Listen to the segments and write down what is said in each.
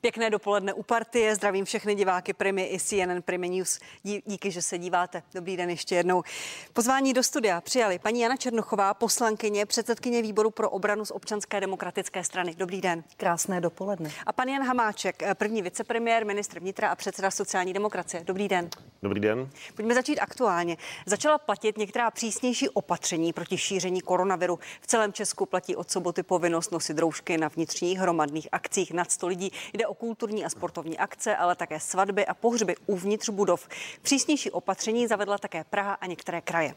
Pěkné dopoledne u partie. Zdravím všechny diváky Primy i CNN Primy News. Díky, že se díváte. Dobrý den ještě jednou. Pozvání do studia přijali paní Jana Černochová, poslankyně, předsedkyně výboru pro obranu z občanské demokratické strany. Dobrý den. Krásné dopoledne. A pan Jan Hamáček, první vicepremiér, ministr vnitra a předseda sociální demokracie. Dobrý den. Dobrý den. Pojďme začít aktuálně. Začala platit některá přísnější opatření proti šíření koronaviru. V celém Česku platí od soboty povinnost nosit roušky na vnitřních hromadných akcích nad 100 lidí. Jde o kulturní a sportovní akce, ale také svatby a pohřby uvnitř budov. Přísnější opatření zavedla také Praha a některé kraje.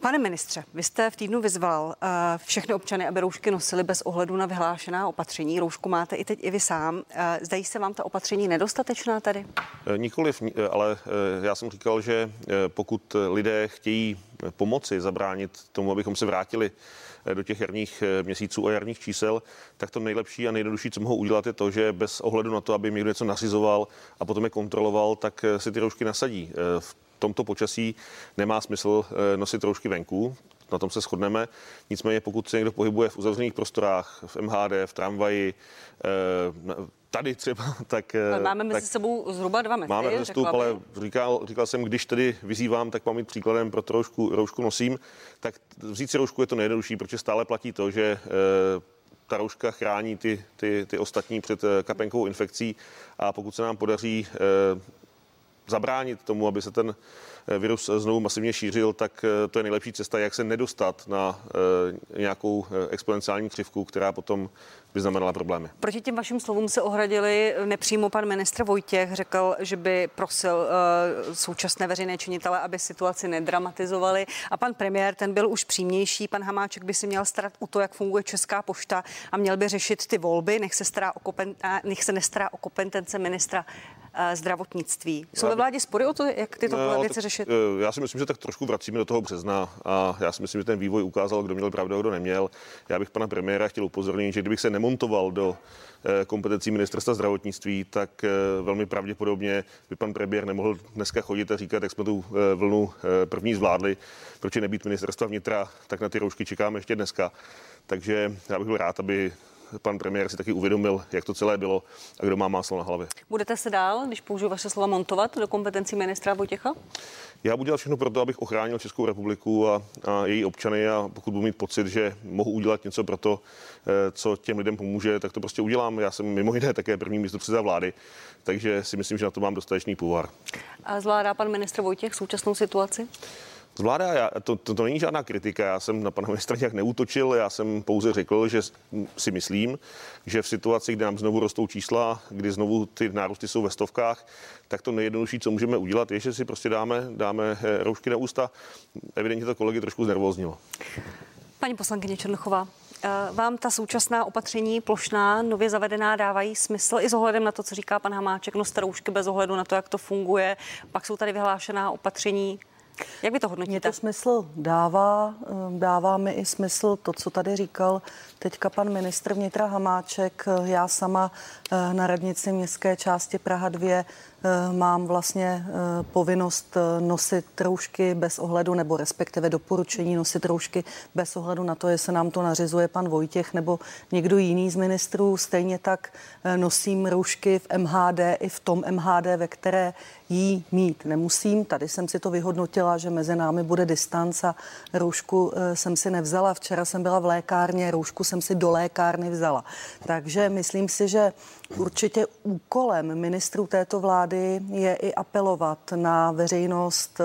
Pane ministře, vy jste v týdnu vyzval uh, všechny občany, aby roušky nosili bez ohledu na vyhlášená opatření. Roušku máte i teď i vy sám. Uh, zdají se vám ta opatření nedostatečná tady? Eh, nikoliv, ale já jsem říkal, že pokud lidé chtějí pomoci zabránit tomu, abychom se vrátili do těch jarních měsíců a jarních čísel, tak to nejlepší a nejjednodušší, co mohou udělat, je to, že bez ohledu na to, aby někdo něco nařizoval a potom je kontroloval, tak si ty roušky nasadí. V tomto počasí nemá smysl eh, nosit roušky venku, na tom se shodneme. Nicméně, pokud se někdo pohybuje v uzavřených prostorách, v MHD, v tramvaji, eh, tady třeba, tak... Ale máme mezi tak sebou zhruba dva metry. Máme vzestup, ale říkal, říkal jsem, když tedy vyzývám, tak mám mít příkladem, pro roušku, roušku nosím, tak vzít si roušku je to nejjednodušší, protože stále platí to, že e, ta rouška chrání ty, ty, ty ostatní před kapenkovou infekcí a pokud se nám podaří e, zabránit tomu, aby se ten eh, virus znovu masivně šířil, tak eh, to je nejlepší cesta, jak se nedostat na eh, nějakou exponenciální křivku, která potom by znamenala problémy. Proti těm vašim slovům se ohradili nepřímo pan ministr Vojtěch, řekl, že by prosil uh, současné veřejné činitele, aby situaci nedramatizovali. A pan premiér, ten byl už přímější. Pan Hamáček by si měl starat o to, jak funguje Česká pošta a měl by řešit ty volby, nech se, stará o kopen, nech se nestará o kompetence ministra Eh, zdravotnictví. Jsou ve vládě spory o to, jak tyto no, věci řešit? Eh, já si myslím, že tak trošku vracíme do toho března a já si myslím, že ten vývoj ukázal, kdo měl pravdu a kdo neměl. Já bych pana premiéra chtěl upozornit, že kdybych se nemontoval do eh, kompetencí ministerstva zdravotnictví, tak velmi pravděpodobně by pan premiér nemohl dneska chodit a říkat, jak jsme tu vlnu první zvládli, proč nebýt ministerstva vnitra, tak na ty roušky čekáme ještě dneska. Takže já bych byl rád, aby pan premiér si taky uvědomil, jak to celé bylo a kdo má máslo na hlavě. Budete se dál, když použiju vaše slova, montovat do kompetencí ministra Vojtěcha? Já budu dělat všechno pro to, abych ochránil Českou republiku a, a její občany a pokud budu mít pocit, že mohu udělat něco pro to, eh, co těm lidem pomůže, tak to prostě udělám. Já jsem mimo jiné také první místo předseda vlády, takže si myslím, že na to mám dostatečný půvar. A zvládá pan ministr Vojtěch současnou situaci? Zvládá, já, to, to, to není žádná kritika, já jsem na pana ministra nějak neútočil, já jsem pouze řekl, že si myslím, že v situaci, kdy nám znovu rostou čísla, kdy znovu ty nárůsty jsou ve stovkách, tak to nejjednodušší, co můžeme udělat, je, že si prostě dáme, dáme eh, roušky na ústa. Evidentně to kolegy trošku znervoznilo. Paní poslankyně Černochová, eh, vám ta současná opatření plošná, nově zavedená, dávají smysl i s ohledem na to, co říká pan Hamáček, no roušky bez ohledu na to, jak to funguje. Pak jsou tady vyhlášená opatření jak vy to hodnotíte? Mně to smysl dává, eh, dává mi i smysl to, co tady říkal teďka pan ministr vnitra Hamáček. Já sama eh, na radnici městské části Praha 2 Eh, mám vlastně povinnost nosit roušky bez ohledu, nebo respektive doporučení nosit roušky bez ohledu na to, jestli nám to nařizuje pan Vojtěch nebo někdo jiný z ministrů. Stejně tak nosím roušky v MHD i v tom MHD, ve které jí mít nemusím. Tady jsem si to vyhodnotila, že mezi námi bude distanc a roušku jsem si nevzala. Včera jsem byla v lékárně, roušku jsem si do lékárny vzala. Takže myslím si, že určitě úkolem ministrů této vlády je i apelovat na veřejnost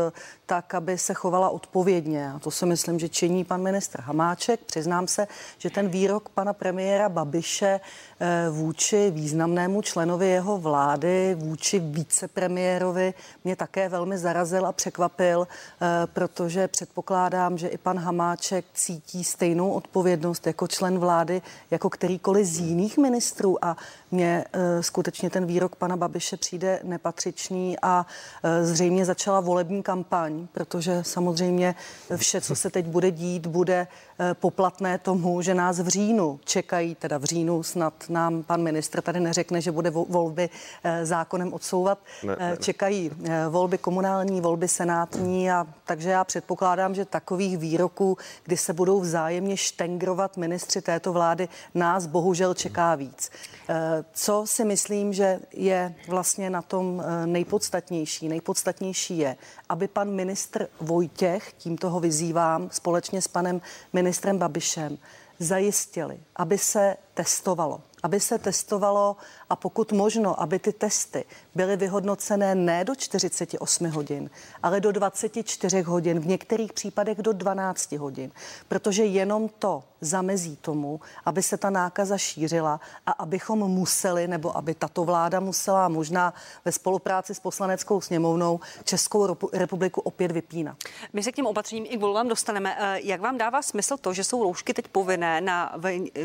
tak, aby se chovala odpovědně. A to si myslím, že činí pan ministr Hamáček. Přiznám se, že ten výrok pana premiéra Babiše eh, vůči významnému členovi jeho vlády, vůči vicepremiérovi, mě také velmi zarazil a překvapil, eh, protože předpokládám, že i pan Hamáček cítí stejnou odpovědnost jako člen vlády, jako kterýkoliv z jiných ministrů. A mně eh, skutečně ten výrok pana Babiše přijde nepatřičný a zřejmě začala volební kampaň protože samozřejmě vše, co se teď bude dít, bude eh, poplatné tomu, že nás v říjnu čekají, teda v říjnu snad nám pan ministr tady neřekne, že bude volby eh, zákonem odsouvat, ne, ne, ne. čekají volby komunální, volby senátní a takže já předpokládám, že takových výroků, kdy se budou vzájemně štengrovat ministři této vlády, nás bohužel čeká víc. Co si myslím, že je vlastně na tom nejpodstatnější? Nejpodstatnější je, aby pan ministr Vojtěch, tímto ho vyzývám, společně s panem ministrem Babišem, zajistili, aby se testovalo. Aby se testovalo a pokud možno, aby ty testy byly vyhodnocené ne do 48 hodin, ale do 24 hodin, v některých případech do 12 hodin, protože jenom to zamezí tomu, aby se ta nákaza šířila a abychom museli, nebo aby tato vláda musela možná ve spolupráci s poslaneckou sněmovnou Českou republiku opět vypínat. My se k těm opatřením i k volbám dostaneme. Eh, jak vám dává smysl to, že jsou roušky teď povinné na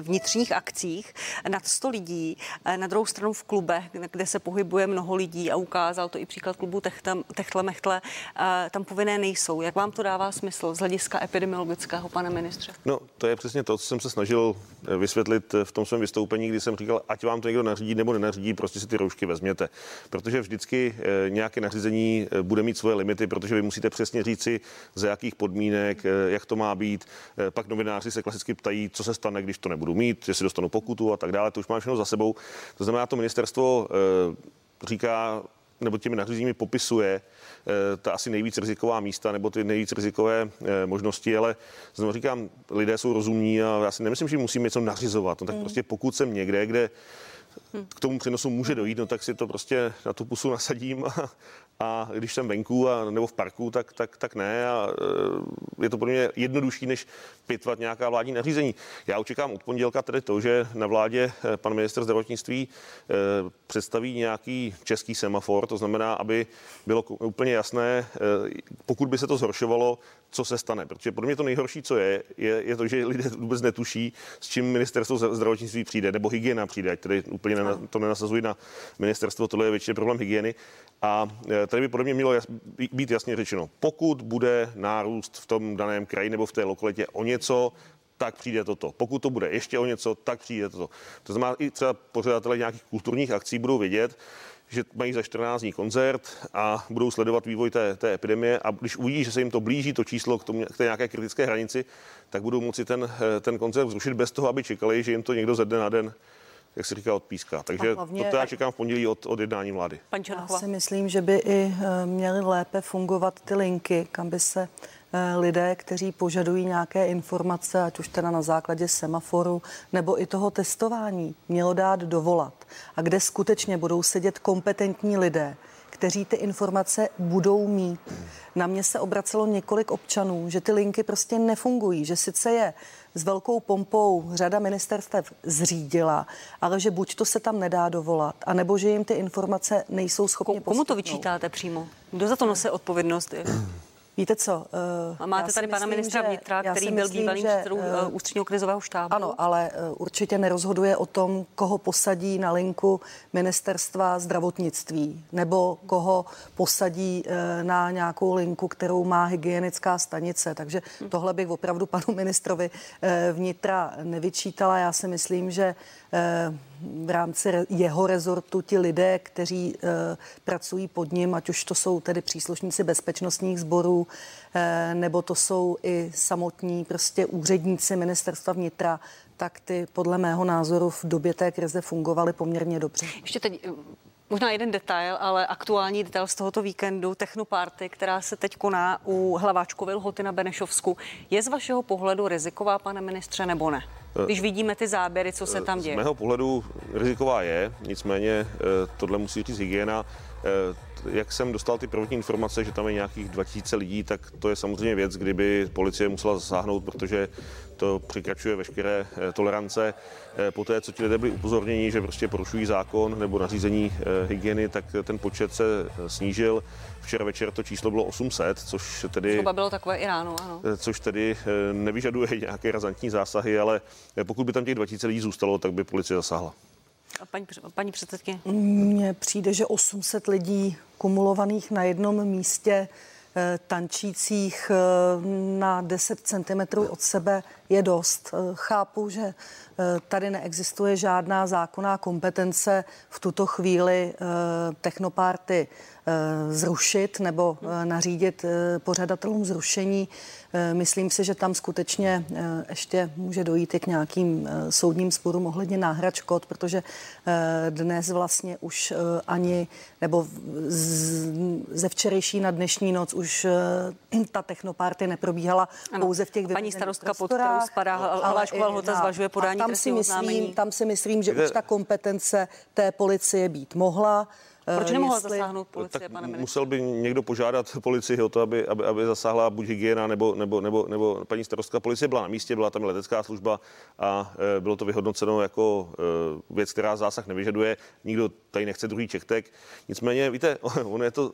vnitřních akcích nad 100 lidí, eh, na druhou stranu v klubech, kde se pohybuje mnoho lidí a ukázal to i příklad klubu Techtle Mechtle, eh, tam povinné nejsou. Jak vám to dává smysl z hlediska epidemiologického, pane ministře? No, to je přesně to, co jsem se snažil eh, vysvětlit v tom svém vystoupení, kdy jsem říkal, ať vám to někdo nařídí nebo nenařídí, prostě si ty roušky vezměte. Protože vždycky nějaké nařízení bude mít svoje limity, protože vy musíte přesně říci, za jakých podmínek, jak to má být. Pak novináři se klasicky ptají, co se stane, když to nebudu mít, jestli dostanu pokutu a tak dále. To už mám všechno za sebou. To znamená, to ministerstvo eh, říká, nebo těmi nařízeními popisuje eh, ta asi nejvíc riziková místa nebo ty nejvíc rizikové eh, možnosti, ale znovu říkám, lidé jsou rozumní a já si nemyslím, že musíme něco nařizovat. No tak mm. prostě pokud jsem někde, kde k tomu přenosu může dojít, no tak si to prostě na tu pusu nasadím a, a když jsem venku a, nebo v parku, tak, tak, tak ne a e, je to pro mě jednodušší, než pitvat nějaká vládní nařízení. Já očekám od pondělka tedy to, že na vládě e, pan minister zdravotnictví e, představí nějaký český semafor, to znamená, aby bylo úplně jasné, pokud by se to zhoršovalo, co se stane. Protože pro mě to nejhorší, co je, je, je to, že lidé vůbec netuší, s čím ministerstvo zdravotnictví přijde, nebo hygiena přijde, ať tedy úplně to nenasazují na ministerstvo, tohle je většině problém hygieny. A e, tady by podle mě mělo jas, být jasně řečeno, pokud bude nárůst v tom daném kraji nebo v té lokalitě o něco, tak přijde toto. Pokud to bude ještě o něco, tak přijde toto. To znamená, i třeba pořadatelé nějakých kulturních akcí budou vědět, že mají za 14 dní koncert a budou sledovat vývoj té, té epidemie a když uvidí, že se jim to blíží, to číslo k, tomu, k té nějaké kritické hranici, tak budou moci ten, ten koncert zrušit bez toho, aby čekali, že jim to někdo ze dne na den jak se říká, odpíská. Takže hlavně, to já čekám v pondělí od, od jednání vlády. Já si myslím, že by i eh, měly lépe fungovat ty linky, kam by se Eh, lidé, kteří požadují nějaké informace, ať už teda na základě semaforu nebo i toho testování, mělo dát dovolat. A kde skutečně budou sedět kompetentní lidé, kteří ty informace budou mít. Na mě se obracelo několik občanů, že ty linky prostě nefungují, že sice je s velkou pompou řada ministerstev zřídila, ale že buď to se tam nedá dovolat, anebo že jim ty informace nejsou schopni Komu poskytnout. to vyčítáte přímo? Kdo za to nese odpovědnost? Víte co? Uh, A máte tady pana ministra že, vnitra, který byl bývalým předsedou uh, ústředního krizového štábu. Ano, ale uh, určitě nerozhoduje o tom, koho posadí na linku ministerstva zdravotnictví nebo koho posadí uh, na nějakou linku, kterou má hygienická stanice. Takže hmm. tohle bych opravdu panu ministrovi uh, vnitra nevyčítala. Já si myslím, že uh, v rámci jeho rezortu ti lidé, kteří e, pracují pod ním, ať už to jsou tedy příslušníci bezpečnostních sborů, e, nebo to jsou i samotní prostě úředníci ministerstva vnitra, tak ty podle mého názoru v době té krize fungovaly poměrně dobře. Ještě teď Možná jeden detail, ale aktuální detail z tohoto víkendu, Technoparty, která se teď koná u Hlaváčkovy lhoty na Benešovsku. Je z vašeho pohledu riziková, pane ministře, nebo ne? Když vidíme ty záběry, co se tam děje. Z mého pohledu riziková je, nicméně eh, tohle musí říct hygiena. Eh, jak jsem dostal ty první informace, že tam je nějakých 2000 lidí, tak to je samozřejmě věc, kdyby policie musela zasáhnout, protože to překračuje veškeré eh, tolerance. Poté, co ti lidé byli upozorněni, že prostě porušují zákon nebo nařízení hygieny, tak ten počet se snížil. Včera večer to číslo bylo 800, což tedy... Třeba bylo takové i ráno, ano. Což tedy nevyžaduje nějaké razantní zásahy, ale pokud by tam těch 2000 lidí zůstalo, tak by policie zasáhla. A paní, paní předsedkyně? Mně přijde, že 800 lidí kumulovaných na jednom místě tančících na 10 cm od sebe je dost. Chápu, že tady neexistuje žádná zákonná kompetence v tuto chvíli technoparty zrušit nebo nařídit pořadatelům zrušení. Myslím si, že tam skutečně ještě může dojít i k nějakým soudním sporům ohledně náhrad škod, protože dnes vlastně už ani, nebo ze včerejší na dnešní noc už ta technoparty neprobíhala ano. pouze v těch Paní starostka, pod kterou spadá Hlaváčku Valhota, zvažuje podání tam si, myslím, tam si myslím, že už ta kompetence té policie být mohla. Proč nemohla jestli... zasáhnout policie, tak pane ministře? Musel by někdo požádat policii o to, aby, aby, aby zasáhla buď hygiena nebo, nebo, nebo, nebo paní starostka. Policie byla na místě, byla tam letecká služba a e, bylo to vyhodnoceno jako e, věc, která zásah nevyžaduje. Nikdo tady nechce druhý čechtek. Nicméně, víte, ono je to...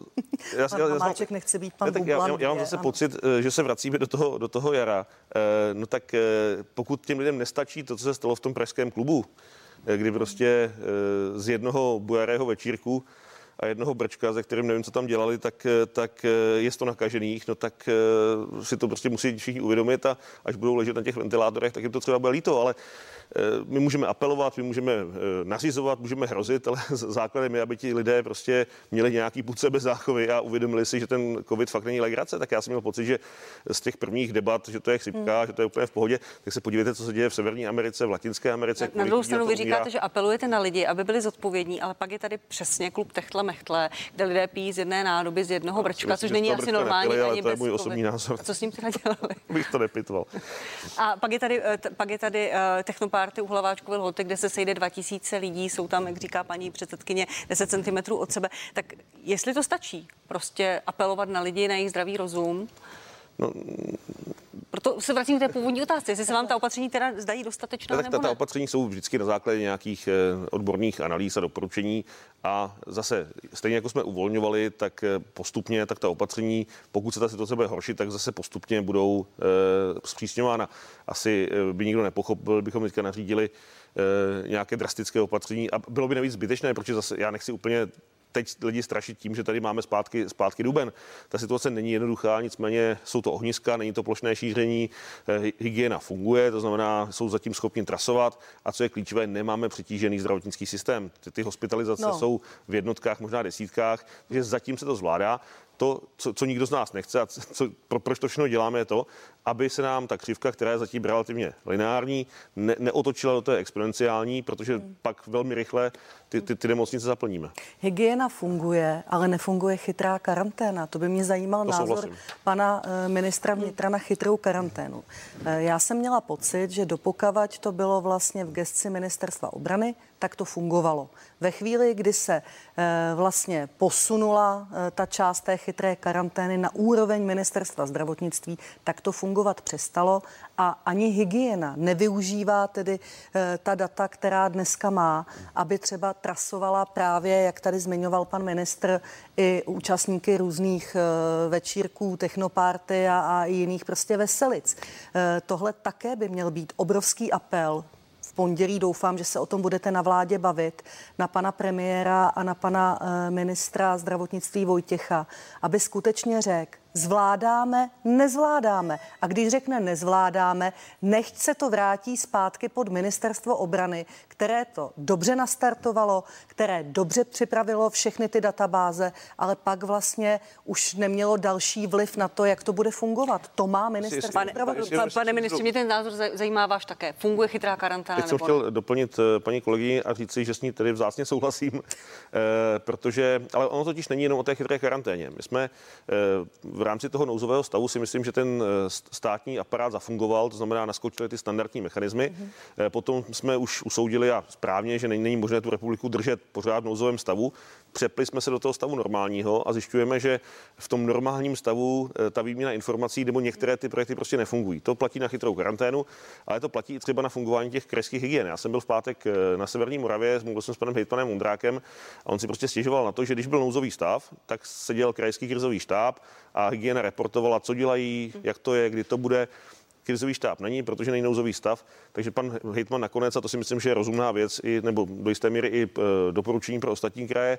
Já, pan já, já, já, nechce být pan tak já, já, já mám zase ano. pocit, že se vracíme do toho, do toho jara. E, no tak e, pokud těm lidem nestačí to, co se stalo v tom pražském klubu, kdy prostě z jednoho bujarého večírku a jednoho brčka, ze kterým nevím, co tam dělali, tak, tak je to nakažených, no tak eh, si to prostě musí všichni uvědomit a až budou ležet na těch ventilátorech, tak jim to třeba bude líto, ale Eh, my můžeme apelovat, my můžeme eh, nařizovat, můžeme hrozit, ale základem je, aby ti lidé prostě měli nějaký půd sebe záchovy a uvědomili si, že ten COVID fakt není legrace. Tak já jsem měl pocit, že z těch prvních debat, že to je chřipka, hmm. že to je úplně v pohodě, tak se podívejte, co se děje v Severní Americe, v Latinské Americe. Na, na druhou stranu vy říkáte, že apelujete na lidi, aby byli zodpovědní, ale pak je tady přesně klub Techtle Mechtle, kde lidé pijí z jedné nádoby, z jednoho no, brčka, což není asi normální. Nepili, ale to je můj osobní názor. A co s ním teda dělali? Bych to nepitoval. A pak je tady, eh, pak je tady uh, technopárty u Hlaváčkové lhoty, kde se sejde 2000 lidí, jsou tam, jak říká paní předsedkyně, 10 cm od sebe. Tak jestli to stačí, prostě apelovat na lidi, na jejich zdravý rozum, No, proto se vracím k té původní otázce, jestli se vám ta opatření teda zdají dostatečná tak nebo ta, ta opatření jsou vždycky na základě nějakých eh, odborných analýz a doporučení a zase stejně jako jsme uvolňovali, tak eh, postupně, tak ta opatření, pokud se ta situace bude horšit, tak zase postupně budou e, zpřísňována. Asi by nikdo nepochopil, bychom teďka nařídili e, nějaké drastické opatření a bylo by navíc zbytečné, protože zase já nechci úplně teď lidi strašit tím, že tady máme zpátky, zpátky duben. Ta situace není jednoduchá, nicméně jsou to ohniska, není to plošné šíření, eh, hygiena funguje, to znamená, jsou zatím schopni trasovat a co je klíčové, nemáme přetížený zdravotnický systém. Ty, ty hospitalizace no. jsou v jednotkách, možná desítkách, takže zatím se to zvládá to, co, co nikdo z nás nechce a co, pro, proč to všechno děláme, je to, aby se nám ta křivka, která je zatím relativně lineární, ne, neotočila do té exponenciální, protože hmm. pak velmi rychle ty, ty, ty nemocnice zaplníme. Hygiena funguje, ale nefunguje chytrá karanténa. To by mě zajímal to názor souhlasím. pana eh, ministra vnitra na chytrou karanténu. Eh, já jsem měla pocit, že dopokavať to bylo vlastně v gestci ministerstva obrany, tak to fungovalo. Ve chvíli, kdy se eh, vlastně posunula ta část té chytré karantény na úroveň ministerstva zdravotnictví, tak to fungovat přestalo a ani hygiena nevyužívá tedy e, ta data, která dneska má, aby třeba trasovala právě, jak tady zmiňoval pan ministr, i účastníky různých večírků, technopárty a, a jiných prostě veselic. Tohle také by měl být obrovský apel v pondělí doufám, že se o tom budete na vládě bavit, na pana premiéra a na pana ministra zdravotnictví Vojtěcha, aby skutečně řekl, Zvládáme, nezvládáme. A když řekne nezvládáme, nechť se to vrátí zpátky pod ministerstvo obrany, které to dobře nastartovalo, které dobře připravilo všechny ty databáze, ale pak vlastně už nemělo další vliv na to, jak to bude fungovat. To má ministerstvo. Pane, pane, pane ministře, mě ten názor zajímá váš také. Funguje chytrá karanténa? Já jsem chtěl ne? doplnit eh, paní kolegyni a říci, že s ní tedy vzácně souhlasím, eh, protože, ale ono totiž není jenom o té chytré karanténě. My jsme eh, v rámci toho nouzového stavu si myslím, že ten eh, státní aparát zafungoval, to znamená, naskočily ty standardní mechanismy. Mm-hmm. Potom jsme už usoudili a správně, že není možné tu republiku držet pořád v nouzovém stavu. Přepli jsme se do toho stavu normálního a zjišťujeme, že v tom normálním stavu eh, ta výměna informací nebo některé ty projekty prostě nefungují. To platí na chytrou karanténu, ale to platí i třeba na fungování těch krajských hygien. Já jsem byl v pátek na Severní Moravě, mluvil jsem s panem hejtmanem Mundrákem a on si prostě stěžoval na to, že když byl nouzový stav, tak seděl krajský krizový štáb a hygiena reportovala, co dělají, jak to je, kdy to bude. Krizový štáb není, protože není nouzový stav, takže pan hejtman nakonec, a to si myslím, že je rozumná věc, i, nebo do jisté míry i e, doporučení pro ostatní kraje,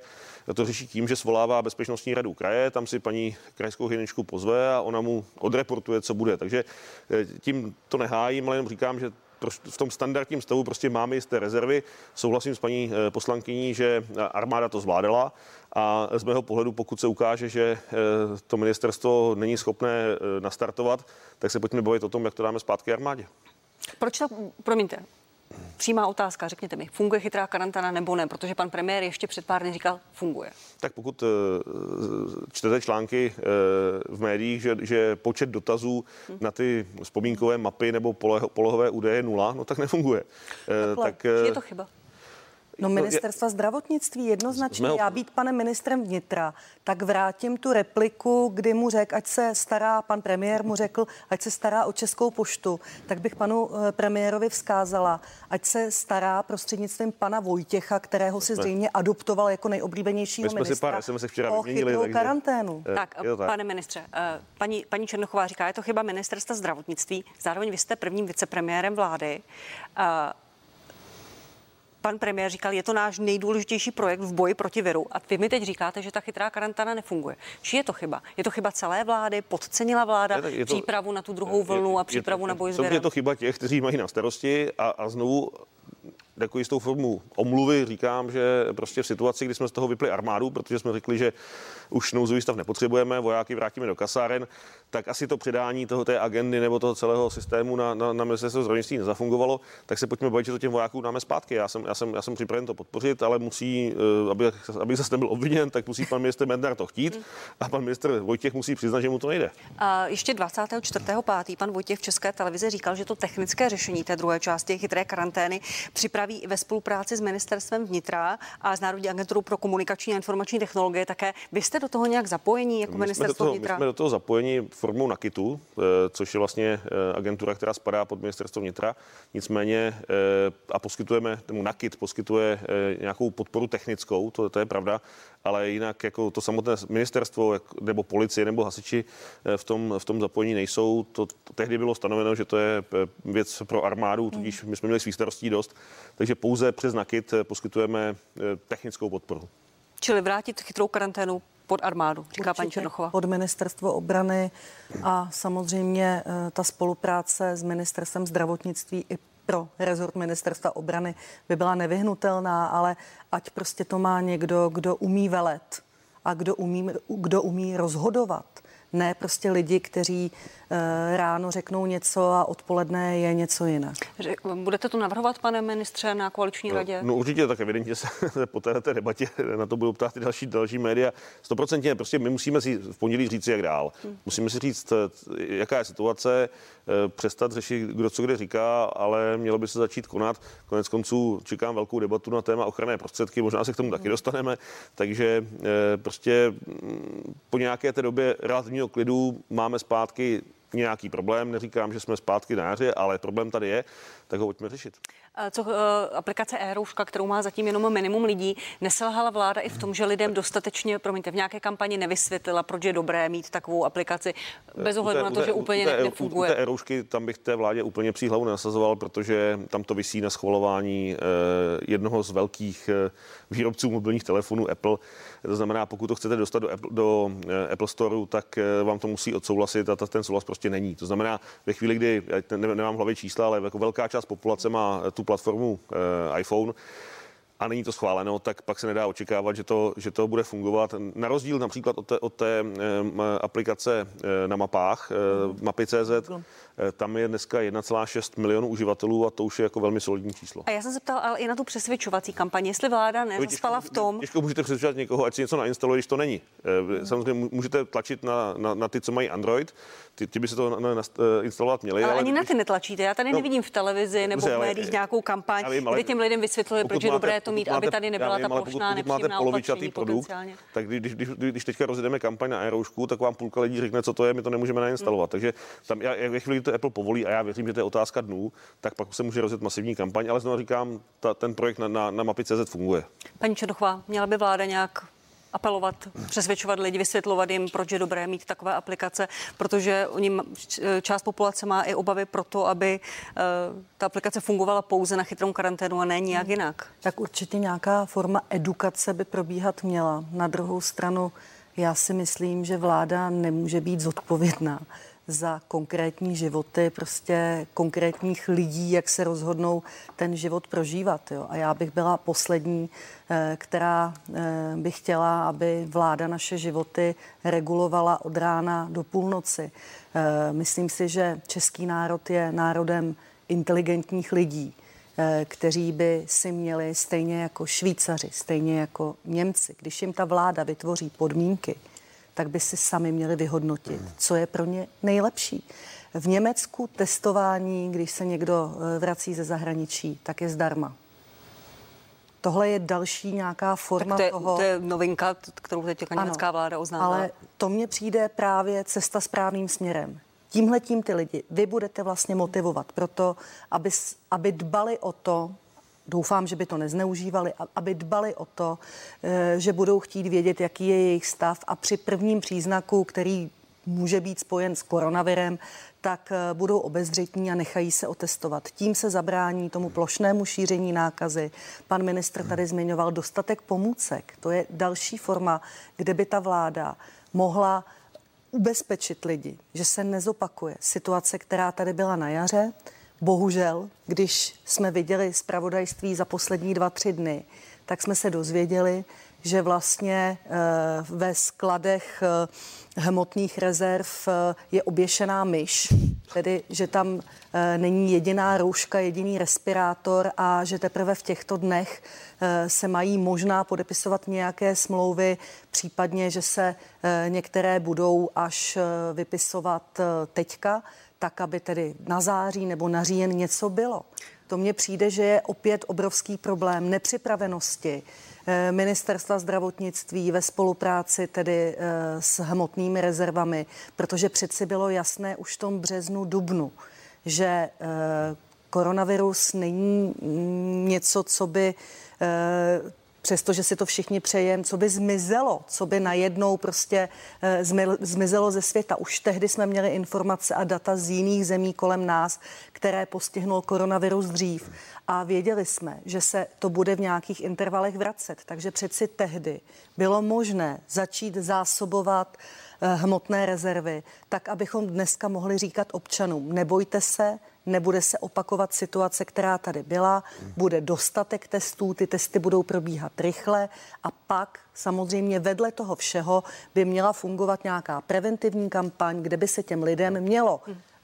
to řeší tím, že svolává bezpečnostní radu kraje, tam si paní krajskou hygieničku pozve a ona mu odreportuje, co bude. Takže e, tím to nehájím, ale jenom říkám, že v tom standardním stavu prostě máme jisté rezervy. Souhlasím s paní e, poslankyní, že armáda to zvládala a z mého pohledu, pokud se ukáže, že to ministerstvo není schopné nastartovat, tak se pojďme bavit o tom, jak to dáme zpátky armádě. Proč to, promiňte, Přímá otázka, řekněte mi, funguje chytrá karanténa nebo ne? Protože pan premiér ještě před pár dny říkal, funguje. Tak pokud uh, čtete články uh, v médiích, že, že počet dotazů hmm. na ty vzpomínkové mapy nebo polohové údaje je nula, no tak nefunguje. Uh, tak, uh, je to chyba? No ministerstva zdravotnictví jednoznačně. Mého... Já být panem ministrem vnitra, tak vrátím tu repliku, kdy mu řekl, ať se stará, pan premiér mu řekl, ať se stará o Českou poštu, tak bych panu eh, premiérovi vzkázala, ať se stará prostřednictvím pana Vojtěcha, kterého si zřejmě adoptoval jako nejoblíbenějšího My ministra, si pár včera o vyměnili, takže... karanténu. Eh, tak, tak, pane ministře, eh, paní, paní Černochová říká, je to chyba ministerstva zdravotnictví, zároveň vy jste prvním vicepremiérem vlády pan premiér říkal, je to náš nejdůležitější projekt v boji proti viru. A vy mi teď říkáte, že ta chytrá karanténa nefunguje. Či je to chyba? Je to chyba celé vlády? Podcenila vláda je, je to, přípravu na tu druhou vlnu a přípravu je, na boj s virem? Je to chyba těch, kteří mají na starosti a, a znovu jako jistou formu omluvy říkám, že prostě v situaci, kdy jsme z toho vypli armádu, protože jsme řekli, že už nouzový stav nepotřebujeme, vojáky vrátíme do kasáren, tak asi to předání toho té agendy nebo toho celého systému na, na, na ministerstvo zdravotnictví nezafungovalo, tak se pojďme bavit, že to těm vojákům dáme zpátky. Já jsem, já jsem, já jsem připraven to podpořit, ale musí, eh, aby, aby zase nebyl obviněn, tak musí pan minister Mendar to chtít a pan minister Vojtěch musí přiznat, že mu to nejde. A ještě 24.5. pan Vojtěch v České televizi říkal, že to technické řešení té druhé části chytré karantény připraví ve spolupráci s ministerstvem vnitra a s Národní agenturou pro komunikační a informační technologie také. Vy jste do toho nějak zapojení jako my ministerstvo toho, vnitra? My jsme do toho zapojeni formou NAKITu, eh, což je vlastně eh, agentura, která spadá pod ministerstvo vnitra. Nicméně eh, a poskytujeme, tomu NAKIT poskytuje nějakou podporu technickou, to, to je pravda, ale jinak jako to samotné ministerstvo nebo policie nebo hasiči v tom, v tom zapojení nejsou. To, to tehdy bylo stanoveno, že to je věc pro armádu, tudíž my jsme měli svých starostí dost, takže pouze přes NAKIT poskytujeme technickou podporu. Čili vrátit chytrou karanténu pod armádu, říká paní Černochová. Pod ministerstvo obrany a samozřejmě eh, ta spolupráce s ministerstvem zdravotnictví i pro rezort ministerstva obrany by byla nevyhnutelná, ale ať prostě to má někdo, kdo umí velet a kdo umí, kdo umí rozhodovat ne prostě lidi, kteří ráno řeknou něco a odpoledne je něco jiné. Budete to navrhovat, pane ministře, na koaliční no, radě? No určitě, tak evidentně se po této debatě na to budou ptát i další, další média. Stoprocentně prostě my musíme si v pondělí říct, jak dál. Hmm. Musíme si říct, eh, jaká je situace, eh, přestat řešit, kdo co kde říká, ale mělo by se začít konat. Konec konců čekám velkou debatu na téma ochranné prostředky, možná se k tomu hmm. taky dostaneme, takže prostě mm, po nějaké té době relativně dnešního klidu máme zpátky nějaký problém. Neříkám, že jsme zpátky na jaře, ale problém tady je, tak ho pojďme řešit. Co uh, aplikace e kterou má zatím jenom minimum lidí, neselhala vláda i v tom, že lidem dostatečně, promiňte, v nějaké kampani nevysvětlila, proč je dobré mít takovou aplikaci, bez ohledu té, na to, té, že úplně té, nefunguje. U té e tam bych té vládě úplně příhlavu nenasazoval, protože tam to vysí na schvalování jednoho z velkých výrobců mobilních telefonů Apple. To znamená, pokud to chcete dostat do Apple, do Apple Store, tak vám to musí odsouhlasit a ten souhlas prostě není. To znamená, ve chvíli, kdy, nemám hlavě čísla, ale jako velká část populace má tu platformu eh, iPhone, a není to schváleno, tak pak se nedá očekávat, že to, že to bude fungovat. Na rozdíl například od té, od té eh, aplikace eh, na mapách, mapy.cz, Eh, tam je dneska 1,6 milionů uživatelů a to už je jako velmi solidní číslo. A já jsem se ptal ale i na tu přesvědčovací kampaně, jestli vláda nezaspala v tom. Těžko můžete přesvědčovat někoho, ať si něco nainstaluje, když to není. Eh, samozřejmě můžete tlačit na, na, na ty, co mají Android, ty, ty by se to na, na, eh, instalovat měli. Ale, ale ani na ty netlačíte. Já tady no, nevidím v televizi nebo v médiích nějakou kampaň, vím, ale, kdy těm lidem vysvětlili, proč je dobré to mít, máte, aby tady nebyla vím, ta plošná pokud, pokud máte polovičatý produkt, tak když, když, když, teďka rozjedeme kampaň na Aeroušku, tak vám půlka lidí řekne, co to je, my to nemůžeme nainstalovat. Hmm. Takže tam, já, ve chvíli, to Apple povolí a já věřím, že to je otázka dnů, tak pak se může rozjet masivní kampaň, ale znovu říkám, ta, ten projekt na, na, na mapy CZ funguje. Paní Černochová, měla by vláda nějak apelovat, přesvědčovat lidi, vysvětlovat jim, proč je dobré mít takové aplikace, protože oni, část populace má i obavy pro to, aby uh, ta aplikace fungovala pouze na chytrou karanténu a ne nijak jinak. Tak určitě nějaká forma edukace by probíhat měla. Na druhou stranu já si myslím, že vláda nemůže být zodpovědná za konkrétní životy, prostě konkrétních lidí, jak se rozhodnou ten život prožívat. Jo. A já bych byla poslední, eh, která eh, by chtěla, aby vláda naše životy regulovala od rána do půlnoci. Eh, myslím si, že český národ je národem inteligentních lidí, kteří by si měli stejně jako Švýcaři, stejně jako Němci, když jim ta vláda vytvoří podmínky, tak by si sami měli vyhodnotit, co je pro ně nejlepší. V Německu testování, když se někdo eh, vrací ze zahraničí, tak je zdarma. Tohle je další nějaká forma tak to je, toho. To je novinka, kterou teď německá ano, vláda oznámila. Ale to mně přijde právě cesta správným směrem. Tímhle tím ty lidi vy budete vlastně motivovat proto, aby, aby dbali o to, doufám, že by to nezneužívali, aby dbali o to, eh, že budou chtít vědět, jaký je jejich stav a při prvním příznaku, který může být spojen s koronavirem, tak eh, budou obezřetní a nechají se otestovat. Tím se zabrání tomu plošnému šíření nákazy. Pan ministr tady zmiňoval dostatek pomůcek. To je další forma, kde by ta vláda mohla ubezpečit lidi, že se nezopakuje situace, která tady byla na jaře, Bohužel, když jsme viděli zpravodajství za poslední dva, tři dny, tak jsme se dozvěděli, že vlastně eh, ve skladech eh, hmotných rezerv eh, je oběšená myš, tedy že tam není jediná rouška, jediný respirátor a že teprve v těchto dnech se mají možná podepisovat nějaké smlouvy, případně, že se některé budou až vypisovat teďka tak, aby tedy na září nebo na říjen něco bylo. To mně přijde, že je opět obrovský problém nepřipravenosti eh, ministerstva zdravotnictví ve spolupráci tedy eh, s hmotnými rezervami, protože přeci bylo jasné už v tom březnu, dubnu, že eh, koronavirus není něco, co by přestože si to všichni přejem, co by zmizelo, co by najednou prostě e, zmizelo ze světa. Už tehdy jsme měli informace a data z jiných zemí kolem nás, které postihnul koronavirus dřív. A věděli jsme, že se to bude v nějakých intervalech vracet. Takže přeci tehdy bylo možné začít zásobovat e, hmotné rezervy, tak abychom dneska mohli říkat občanům, nebojte se, nebude se opakovat situace, která tady byla, bude dostatek testů, ty testy budou probíhat rychle a pak samozřejmě vedle toho všeho by měla fungovat nějaká preventivní kampaň, kde by se těm lidem mělo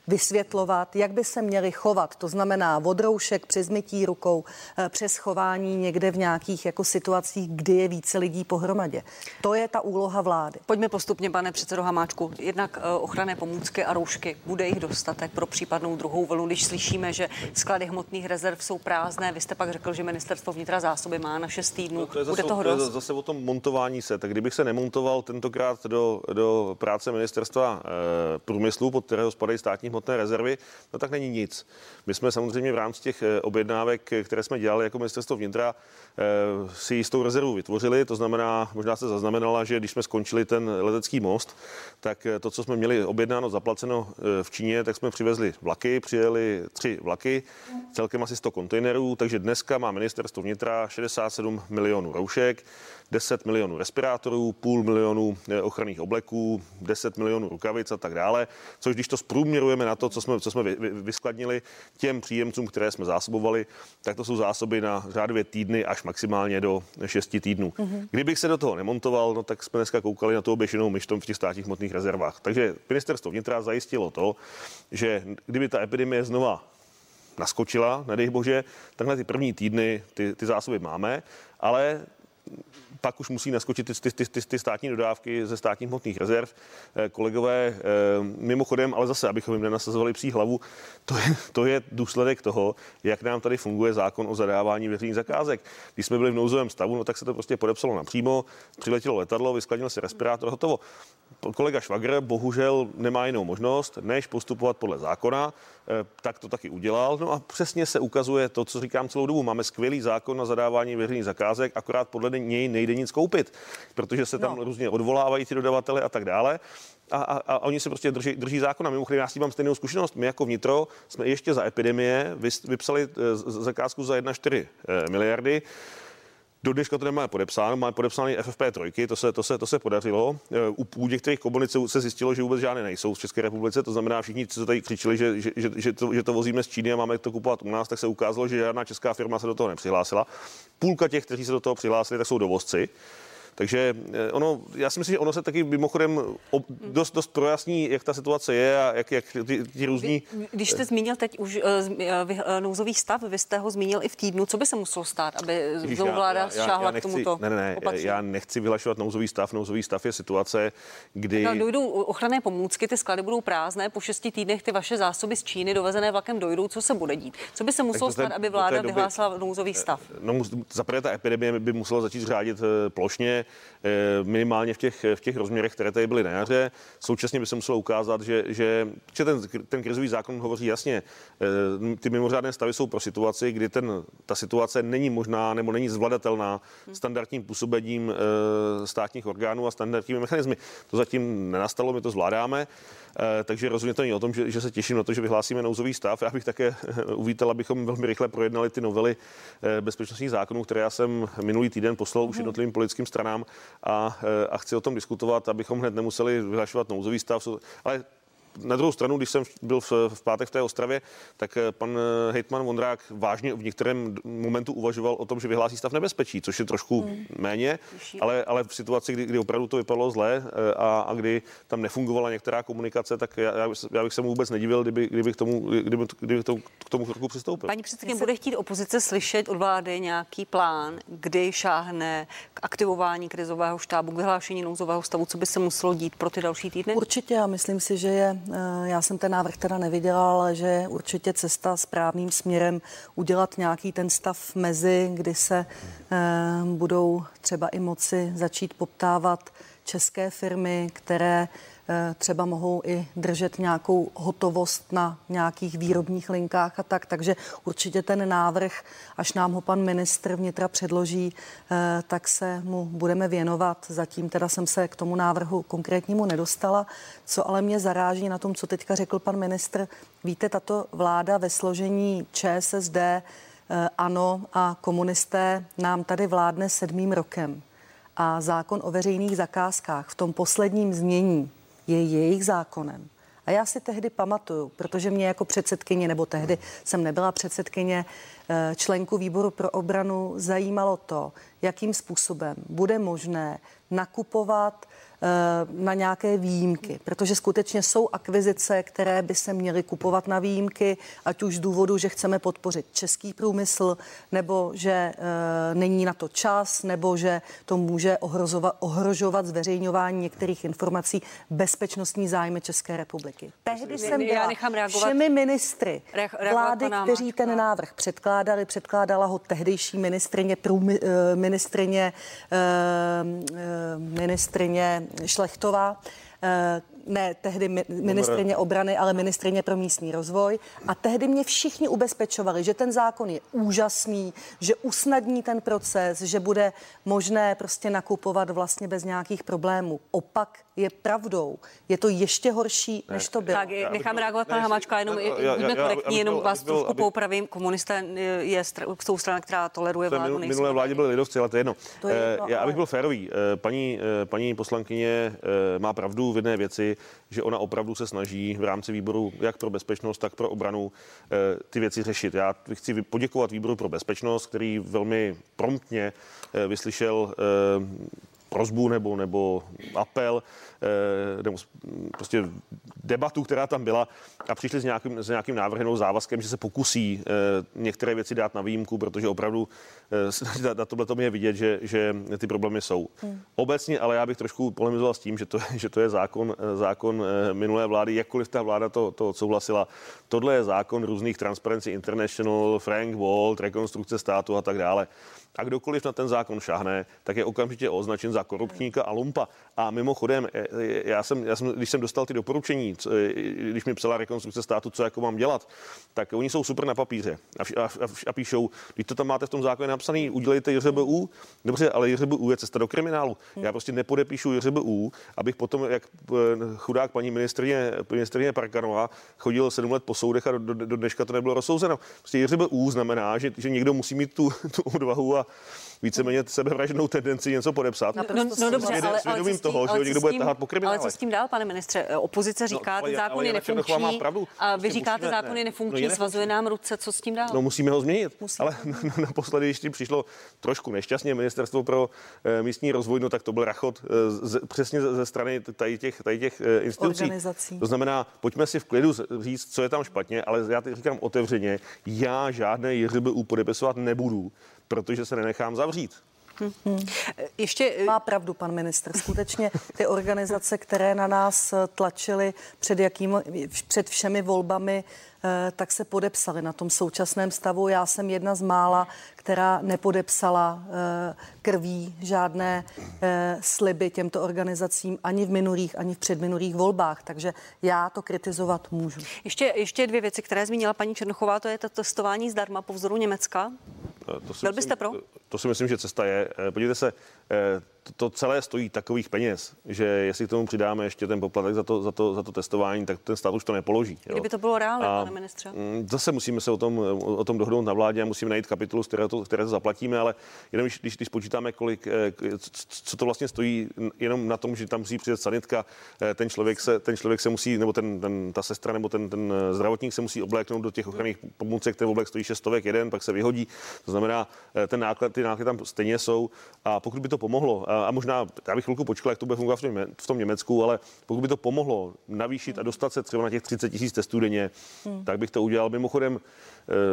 vysvětlovat, jak by se měli chovat. To znamená vodroušek přes mytí rukou, eh, přes chování někde v nějakých jako situacích, kdy je více lidí pohromadě. To je ta úloha vlády. Pojďme postupně, pane předsedo Hamáčku. Jednak eh, ochranné pomůcky a roušky. Bude jich dostatek pro případnou druhou vlnu, když slyšíme, že sklady hmotných rezerv jsou prázdné. Vy jste pak řekl, že ministerstvo vnitra zásoby má na 6 týdnů. No, to je zase, Bude toho dost? To je zase o tom montování se. Tak kdybych se nemontoval tentokrát do, do práce ministerstva e, průmyslu, pod kterého spadají státní hmotné rezervy, no tak není nic. My jsme samozřejmě v rámci těch eh, objednávek, které jsme dělali jako ministerstvo vnitra, eh, si jistou rezervu vytvořili. To znamená, možná se zaznamenala, že když jsme skončili ten letecký most, tak eh, to, co jsme měli objednáno, zaplaceno v Číně, tak jsme přivezli vlaky, přijeli tři vlaky, celkem asi 100 kontejnerů, takže dneska má ministerstvo vnitra 67 milionů roušek, 10 milionů respirátorů, půl milionu ochranných obleků, 10 milionů rukavic a tak dále, což když to zprůměrujeme na to, co jsme, co jsme vyskladnili, těm příjemcům, které jsme zásobovali, tak to jsou zásoby na řádově týdny až maximálně do 6 týdnů. Mm-hmm. Kdybych se do toho nemontoval, no tak jsme dneska koukali na to oběšenou myštom v těch státních hmotných rezervách. Takže ministerstvo vnitra zajistilo to, že kdyby ta epidemie znova naskočila, nedej bože, takhle ty první týdny ty, ty zásoby máme, ale pak už musí naskočit ty, ty, ty, ty státní dodávky ze státních hmotných rezerv. Eh, kolegové, eh, mimochodem, ale zase, abychom jim nenasazovali pří hlavu, to je, to je důsledek toho, jak nám tady funguje zákon o zadávání veřejných zakázek. Když jsme byli v nouzovém stavu, no tak se to prostě podepsalo napřímo, přiletělo letadlo, vyskladnil se respirátor, hotovo. Kolega Švagr bohužel nemá jinou možnost, než postupovat podle zákona, tak to taky udělal. No a přesně se ukazuje to, co říkám celou dobu. Máme skvělý zákon na zadávání veřejných zakázek, akorát podle něj nejde nic koupit, protože se tam no. různě odvolávají ti dodavatele a tak dále. A, a, a oni se prostě drží, drží zákona. Mimochodem, já s tím mám stejnou zkušenost. My jako vnitro jsme ještě za epidemie vypsali eh, zakázku za 1,4 eh, miliardy. Do dneška to nemáme podepsáno, máme podepsané FFP3, to se, to se, to se podařilo. E, u, některých komunic se zjistilo, že vůbec žádné nejsou v České republice, to znamená všichni, co tady křičeli, že, že, že, že, to, že to vozíme z Číny a máme to kupovat u nás, tak se ukázalo, že žádná česká firma se do toho nepřihlásila. Půlka těch, kteří se do toho přihlásili, tak jsou dovozci. Takže eh, ono, já si myslím, že ono se taky mimochodem dost, dost projasní, jak ta situace je a jak, jak ty, ty různí... Když jste zmínil teď už uh, nouzový stav, vy jste ho zmínil i v týdnu, co by se muselo stát, aby znovu vláda šáhla k tomuto Ne, ne, ne, opatření? já nechci vyhlašovat nouzový stav. Nouzový stav je situace, kdy... No, dojdou ochranné pomůcky, ty sklady budou prázdné, po šesti týdnech ty vaše zásoby z Číny dovezené vlakem dojdou, co se bude dít? Co by se muselo stát, aby vláda doby, vyhlásila nouzový stav? No, za ta epidemie by musela začít řádit plošně. Eh, minimálně v těch, v těch rozměrech, které tady byly na jaře. Současně by se muselo ukázat, že, že, že ten, ten krizový zákon hovoří jasně. Eh, ty mimořádné stavy jsou pro situaci, kdy ten, ta situace není možná nebo není zvladatelná standardním působením eh, státních orgánů a standardními mechanismy. To zatím nenastalo, my to zvládáme. Takže rozhodně to není o tom, že, že se těším na to, že vyhlásíme nouzový stav. Já bych také uvítal, abychom velmi rychle projednali ty novely bezpečnostních zákonů, které já jsem minulý týden poslal už jednotlivým politickým stranám a, a chci o tom diskutovat, abychom hned nemuseli vyhlašovat nouzový stav. Ale na druhou stranu, když jsem byl v, v pátek v té Ostravě, tak eh, pan eh, hejtman Vondrák vážně v některém momentu uvažoval o tom, že vyhlásí stav nebezpečí, což je trošku hmm. méně, ale, ale v situaci, kdy, kdy opravdu to vypadalo zle eh, a, a kdy tam nefungovala některá komunikace, tak já, já bych se mu vůbec nedivil, kdyby, kdyby, k tomu, kdyby, kdyby to, k tomu kroku přistoupil. Paní předsedkyně, bude chtít opozice slyšet od vlády nějaký plán, kdy šáhne k aktivování krizového štábu, k vyhlášení nouzového stavu, co by se muselo dít pro ty další týdny? Určitě, a myslím si, že je já jsem ten návrh teda neviděla, ale že je určitě cesta správným směrem udělat nějaký ten stav mezi, kdy se eh, budou třeba i moci začít poptávat české firmy, které Eh, třeba mohou i držet nějakou hotovost na nějakých výrobních linkách a tak. Takže určitě ten návrh, až nám ho pan ministr vnitra předloží, eh, tak se mu budeme věnovat. Zatím teda jsem se k tomu návrhu konkrétnímu nedostala. Co ale mě zaráží na tom, co teďka řekl pan ministr, víte, tato vláda ve složení ČSSD, eh, ANO a komunisté nám tady vládne sedmým rokem. A zákon o veřejných zakázkách v tom posledním znění je jejich zákonem. A já si tehdy pamatuju, protože mě jako předsedkyně, nebo tehdy jsem nebyla předsedkyně, eh, členku výboru pro obranu zajímalo to, jakým způsobem bude možné nakupovat na nějaké výjimky, protože skutečně jsou akvizice, které by se měly kupovat na výjimky, ať už z důvodu, že chceme podpořit český průmysl, nebo že e, není na to čas, nebo že to může ohrozovat, ohrožovat zveřejňování některých informací bezpečnostní zájmy České republiky. Tehdy jsem byla všemi ministry vlády, kteří ten návrh předkládali, předkládala ho tehdejší ministrině, průmy, eh, ministrině, ministrině Šlechtová, eh, ne tehdy ministrině obrany, ale ministrině pro místní rozvoj. A tehdy mě všichni ubezpečovali, že ten zákon je úžasný, že usnadní ten proces, že bude možné prostě nakupovat vlastně bez nějakých problémů. Opak je pravdou. Je to ještě horší, ne, než to bylo. Tak nechám reagovat na Hamáčka, jenom buďme korektní, jenom vás trošku poupravím. Komunisté je jsou strana, která toleruje vládu. Minulé vládě byly lidovci, ale to je jedno. To je jedno já, abych byl férový, eh, paní, eh, paní poslankyně eh, má pravdu v jedné věci, že ona opravdu se snaží v rámci výboru jak pro bezpečnost, tak pro obranu ty věci řešit. Já chci poděkovat výboru pro bezpečnost, který velmi promptně vyslyšel prozbu nebo, nebo apel, eh, nebo prostě debatu, která tam byla a přišli s nějakým, s nějakým návrhem nebo závazkem, že se pokusí eh, některé věci dát na výjimku, protože opravdu eh, na tohle to je vidět, že, že ty problémy jsou. Hmm. Obecně, ale já bych trošku polemizoval s tím, že to, že to je zákon, zákon minulé vlády, jakkoliv ta vláda to, to odsouhlasila. Tohle je zákon různých Transparency International, Frank Walt, rekonstrukce státu a tak dále. A kdokoliv na ten zákon šáhne, tak je okamžitě označen za korupčníka a lumpa. A mimochodem, e, e, já jsem, já jsem, když jsem dostal ty doporučení, když mi psala rekonstrukce státu, co jako mám dělat, tak oni jsou super na papíře a, a, a píšou, když to tam máte v tom zákoně napsaný, udělejte JRBU, dobře, ale JRBU je cesta do kriminálu. Já prostě nepodepíšu JRBU, abych potom, jak chudák paní ministrině, ministrině Parkanová chodil sedm let po soudech a do, do, do dneška to nebylo rozsouzeno. Prostě JRBU znamená, že, že někdo musí mít tu, tu odvahu a víceméně sebevražnou tendenci něco podepsat. No, no, no dobře, ale, ale ale tím, toho, že někdo bude tahat po kriminále. Ale co s tím dál, pane ministře? E, opozice říká, no, ale, zákon je nefunkční. A vy prostě říkáte, zákon je nefunkční, no, svazuje nám ruce, co s tím dál? No musíme ho změnit. Musíme. Ale naposledy, když tím přišlo trošku nešťastně ministerstvo pro e, místní rozvoj, no tak to byl rachot e, z, přesně ze strany tady těch, tady těch institucí. Organizací. To znamená, pojďme si v klidu říct, co je tam špatně, ale já teď říkám otevřeně, já žádné JRBU podepisovat nebudu, protože se nenechám zavřít. Hmm. Ještě eh, má pravdu pan ministr. Skutečně ty organizace, které na nás eh, tlačily před, jakým, před všemi volbami, eh, tak se podepsali na tom současném stavu. Já jsem jedna z mála, která nepodepsala krví žádné sliby těmto organizacím ani v minulých, ani v předminulých volbách, takže já to kritizovat můžu. Ještě, ještě dvě věci, které zmínila paní Černochová, to je to testování zdarma po vzoru Německa. To Byl byste pro? To si myslím, že cesta je. Eh, podívejte se, eh, to, celé stojí takových peněz, že jestli k tomu přidáme ještě ten poplatek za to, za to, za to testování, tak ten stát už to nepoloží. Jo. Kdyby to bylo reálné, pane ministře? Mm, zase musíme se o tom, o tom dohodnout na vládě a musíme najít kapitolu, z které to, které to zaplatíme, ale jenom když, když počítáme, kolik, eh, co to vlastně stojí, jenom na tom, že tam musí přijet sanitka, ten člověk se, ten člověk se musí, nebo ten, ten, ta sestra nebo ten, ten zdravotník se musí obléknout do těch ochranných pomůcek, ten oblek stojí šestovek jeden, pak se vyhodí. To znamená, ten náklad, ty náklady tam stejně jsou a pokud by to pomohlo, a, možná, já bych chvilku počkal, jak to bude fungovat v tom Německu, ale pokud by to pomohlo navýšit a dostat se třeba na těch 30 tisíc testů denně, hmm. tak bych to udělal. Mimochodem,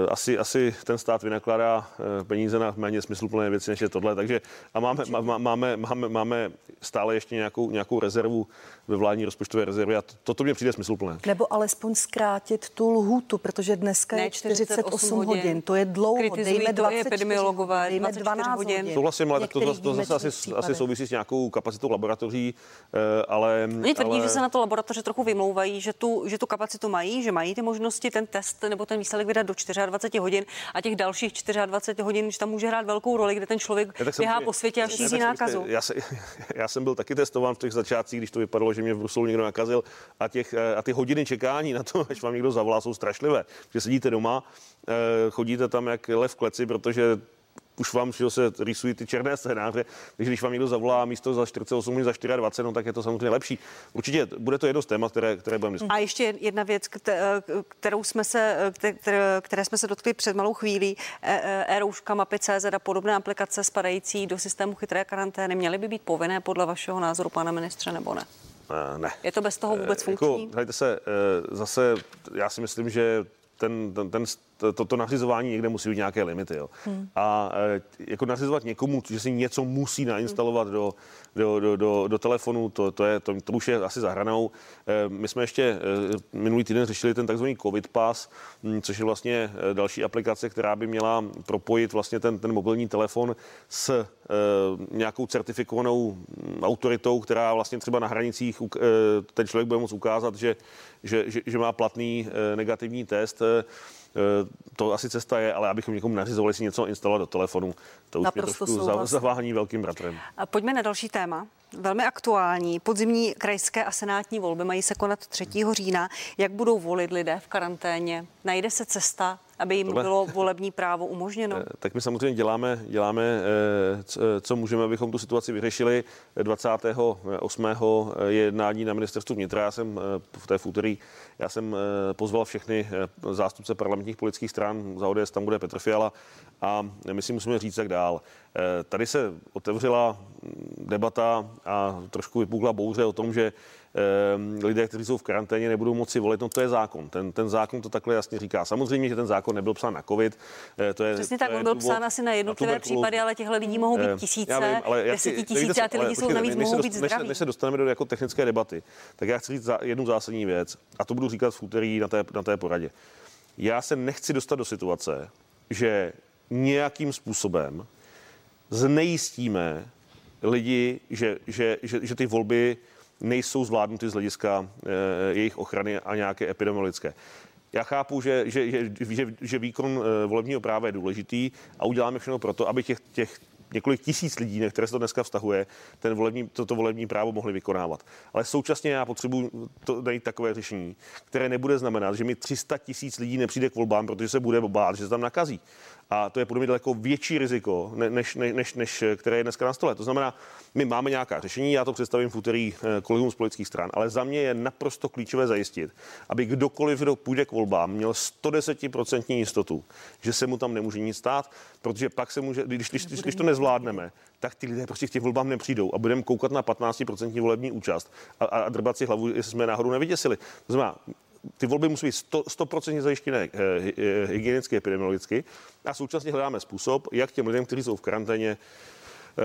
asi, asi ten stát vynakládá eh, peníze na méně smysluplné věci, než je tohle. Takže a máme, má, máme, máme, máme stále ještě nějakou, nějakou rezervu ve vládní rozpočtové rezervě a to, toto mě přijde smysluplné. Nebo alespoň zkrátit tu lhůtu, protože dneska ne, je 48 hodin. hodin. To je dlouho. Kritizují dejme 24, epidemiologové, dejme 12 hodin. hodin. Souhlasím, ale to, to, to zase asi, asi souvisí s nějakou kapacitou laboratoří, eh, ale... Oni tvrdí, ale... že se na to laboratoře trochu vymlouvají, že tu, že tu kapacitu mají, že mají ty možnosti ten test nebo ten výsledek vydat do 24 hodin a těch dalších 24 hodin, že tam může hrát velkou roli, kde ten člověk běhá po světě a šíří nákazu. Já, se, já jsem byl taky testován v těch začátcích, když to vypadalo, že mě v Bruselu někdo nakazil a, těch, a ty hodiny čekání na to, až vám někdo zavolá, jsou strašlivé. Že sedíte doma, eh, chodíte tam jak lev v kleci, protože už vám že se rýsují ty černé scénáře, takže když vám někdo zavolá místo za 48 za 24, no tak je to samozřejmě lepší. Určitě bude to jedno z témat, které, které budeme diskutovat. A ještě jedna věc, kterou jsme se, které, jsme se dotkli před malou chvílí, e, e, e-rouška, mapy CZ a podobné aplikace spadající do systému chytré karantény, měly by být povinné podle vašeho názoru, pane ministře, nebo ne? Ne. Je to bez toho vůbec funkční? Jako, se, zase já si myslím, že ten, ten, ten toto to nařizování někde musí být nějaké limity. Jo. Hmm. A e, jako nařizovat někomu, že si něco musí nainstalovat do, do, do, do, do telefonu, to, to, je, to, to už je asi zahranou. E, my jsme ještě e, minulý týden řešili ten takzvaný COVID Pass, m, což je vlastně e, další aplikace, která by měla propojit vlastně ten, ten mobilní telefon s e, nějakou certifikovanou autoritou, která vlastně třeba na hranicích e, ten člověk bude moct ukázat, že, že, že, že má platný e, negativní test. E, to asi cesta je, ale abychom někomu nařizovali si něco instalovat do telefonu, to už Naprosto je trošku zavání velkým bratrem. A pojďme na další téma. Velmi aktuální. Podzimní krajské a senátní volby mají se konat 3. října. Jak budou volit lidé v karanténě? Najde se cesta aby jim Tohle... bylo volební právo umožněno? Eh, tak my samozřejmě děláme, děláme, eh, co můžeme, abychom tu situaci vyřešili. 28. je jednání na ministerstvu vnitra. Já jsem v té úterý já jsem pozval všechny zástupce parlamentních politických stran. Za ODS tam bude Petr Fiala a my si musíme říct, jak dál. Tady se otevřela debata a trošku vypukla bouře o tom, že lidé, kteří jsou v karanténě, nebudou moci volit. No to je zákon. Ten, ten zákon to takhle jasně říká. Samozřejmě, že ten zákon nebyl psán na COVID. Eh, to je, Přesně tak, on byl psán asi na jednotlivé na případy, ale těchto lidí mohou být ehm, tisíce, vím, ale desetitisíce a ty lidi jsou navíc mohou být zdraví. Než, se dostaneme do jako technické debaty, tak já chci říct jednu zásadní věc a to budu říkat v úterý na té, na té poradě. Já se nechci dostat do situace, že nějakým způsobem znejistíme lidi, že, že, že, že ty volby nejsou zvládnuty z hlediska e, jejich ochrany a nějaké epidemiologické. Já chápu, že, že, že, že, že výkon e, volebního práva je důležitý a uděláme všechno pro to, aby těch, těch několik tisíc lidí, na které se to dneska vztahuje, ten volební, toto volební právo mohli vykonávat. Ale současně já potřebuji to najít takové řešení, které nebude znamenat, že mi 300 tisíc lidí nepřijde k volbám, protože se bude bát, že se tam nakazí. A to je podle mě daleko větší riziko, než, než, než, než které je dneska na stole. To znamená, my máme nějaká řešení, já to představím v úterý eh, kolegům z politických stran, ale za mě je naprosto klíčové zajistit, aby kdokoliv, kdo půjde k volbám, měl 110% jistotu, že se mu tam nemůže nic stát, protože pak se může, když, když, když, když to nezvládneme, tak ty lidé prostě k těm volbám nepřijdou a budeme koukat na 15% volební účast a, a drbat si hlavu, jestli jsme náhodou nevyděsili. To znamená, ty volby musí být 100%, zajištěné eh, eh, hygienicky, epidemiologicky a současně hledáme způsob, jak těm lidem, kteří jsou v karanténě,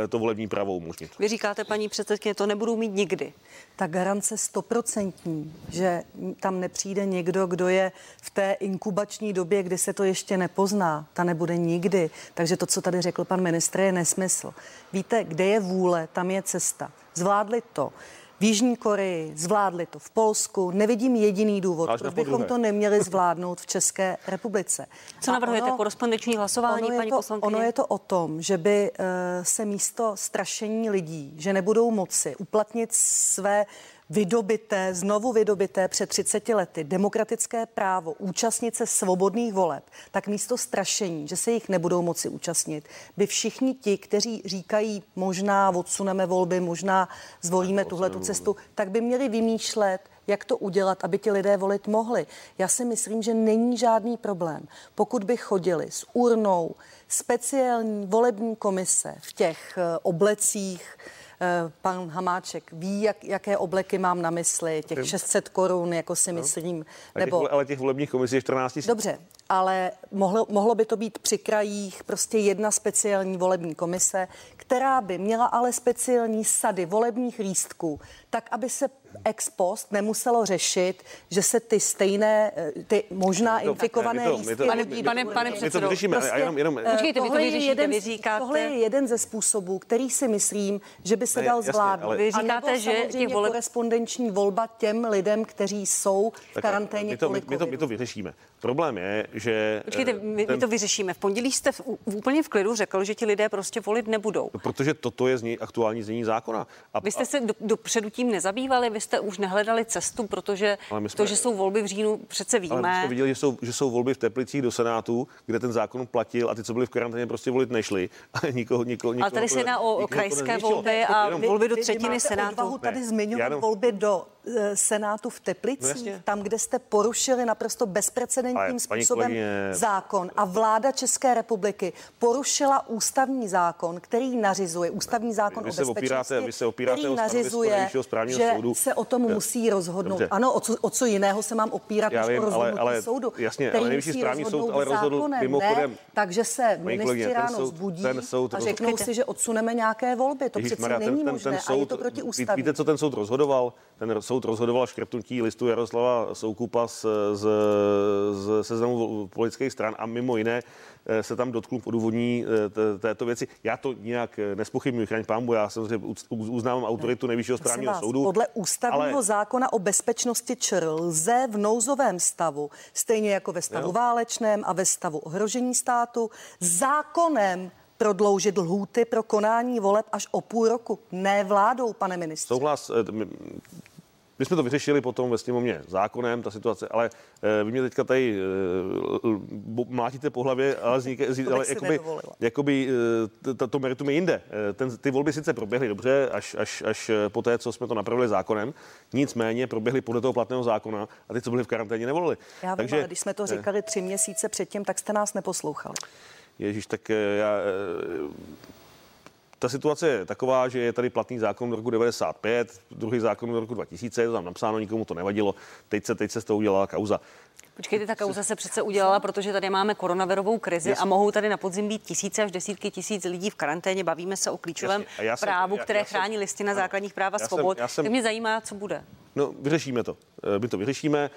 eh, to volební právo umožnit. Vy říkáte, paní předsedkyně, to nebudou mít nikdy. Ta garance stoprocentní, že tam nepřijde někdo, kdo je v té inkubační době, kdy se to ještě nepozná, ta nebude nikdy. Takže to, co tady řekl pan ministr, je nesmysl. Víte, kde je vůle, tam je cesta. Zvládli to v Jižní Koreji, zvládli to v Polsku. Nevidím jediný důvod, proč bychom to neměli zvládnout v České republice. Co navrhujete? Ono, korespondenční hlasování, ono paní to, poslankyně? Ono je to o tom, že by uh, se místo strašení lidí, že nebudou moci uplatnit své vydobité, znovu vydobité před 30 lety demokratické právo účastnit se svobodných voleb, tak místo strašení, že se jich nebudou moci účastnit, by všichni ti, kteří říkají, možná odsuneme volby, možná zvolíme tuhle tu cestu, tak by měli vymýšlet, jak to udělat, aby ti lidé volit mohli. Já si myslím, že není žádný problém, pokud by chodili s urnou speciální volební komise v těch eh, oblecích, pan Hamáček ví, jak, jaké obleky mám na mysli, těch 600 korun, jako si no. myslím. Nebo... Těch, ale těch volebních komisí je 14 000. Dobře, ale mohlo, mohlo by to být při krajích prostě jedna speciální volební komise, která by měla ale speciální sady volebních lístků, tak aby se ex post nemuselo řešit, že se ty stejné, eh, ty možná to, infikované to, lístky... Pane, pane, pane předsedo, to vyřešíme, prostě, jenom, jenom, počkejte, vy to vyřešíte, jeden, vy říkáte... Tohle je jeden ze způsobů, který si myslím, že by se ne, dal zvládnout. Vy říkáte, že těch voleb... korespondenční volba těm lidem, kteří jsou v karanténě my to, my, my, to, my to vyřešíme. Problém je, že... Počkejte, eh, my, ten... my to vyřešíme. V pondělí jste v, v, úplně v klidu řekl, že ti lidé prostě volit nebudou. No, protože toto je zní, aktuální znění zákona. A, vy jste se do, dopředu tím nezabývali, vy jste už nehledali cestu, protože jsme, to, že jsou volby v říjnu, přece víme. Ale my jsme viděli, že jsou, že jsou volby v Teplicích do Senátu, kde ten zákon platil a ty, co byli v karanténě, prostě volit nešli. A nikoho, nikoho, nikoho ale tady se jedná o krajské volby a volby do třetiny Senátu. tady zmiňovat volby do Senátu v Teplicích, no tam, kde jste porušili naprosto bezprecedentním způsobem kolegyně... zákon a vláda České republiky porušila ústavní zákon, který nařizuje, ústavní zákon vy, o bezpečnosti, opíráte, vy se opíráte který nařizuje, že soudu. se o tom musí rozhodnout. Dobře. Ano, o co, o co jiného se mám opírat, než o rozhodnutí ale, ale, soudu. Jasně, ale nejvyšší správní soud ale rozhodl mimochodem. Ne, takže se ministři ráno zbudí a řeknou si, že odsuneme nějaké volby. To přece není možné a je to proti ústavě. Víte, co ten soud rozhodoval? Ten soud rozhodoval škrtnutí listu Jaroslava Soukupa z, z, z seznamu politických stran a mimo jiné eh, se tam dotkl odůvodní eh, této věci. Já to nijak eh, nespochybnuji, chraň pámbu, já samozřejmě uznávám autoritu nejvyššího správního vás, soudu. Podle ústavního ale... zákona o bezpečnosti ČR lze v nouzovém stavu, stejně jako ve stavu jo. válečném a ve stavu ohrožení státu, zákonem prodloužit lhůty pro konání voleb až o půl roku. Ne vládou, pane ministře. Souhlas. Eh, my jsme to vyřešili potom ve sněmovně zákonem, ta situace, ale e, vy mě teďka tady e, mlátíte po hlavě, ale, zní, ale jakoby, jakoby e, to, meritum je jinde. Ten, ty volby sice proběhly dobře, až, až, až po té, co jsme to napravili zákonem, nicméně proběhly podle toho platného zákona a ty, co byli v karanténě, nevolili. Já vím, Takže, ale když jsme to říkali tři měsíce předtím, tak jste nás neposlouchali. Ježíš, tak eh, já, eh, ta situace je taková, že je tady platný zákon do roku 95, druhý zákon do roku 2000, je to tam napsáno, nikomu to nevadilo. Teď se, teď se z toho udělala kauza. Počkejte, ta kauza se přece udělala, protože tady máme koronavirovou krizi Jasně. a mohou tady na podzim být tisíce až desítky tisíc lidí v karanténě. Bavíme se o klíčovém jsem, právu, já, které já jsem, chrání listina základních práv a svobod. Jsem, já jsem, mě zajímá, co bude. No, vyřešíme to. My to vyřešíme.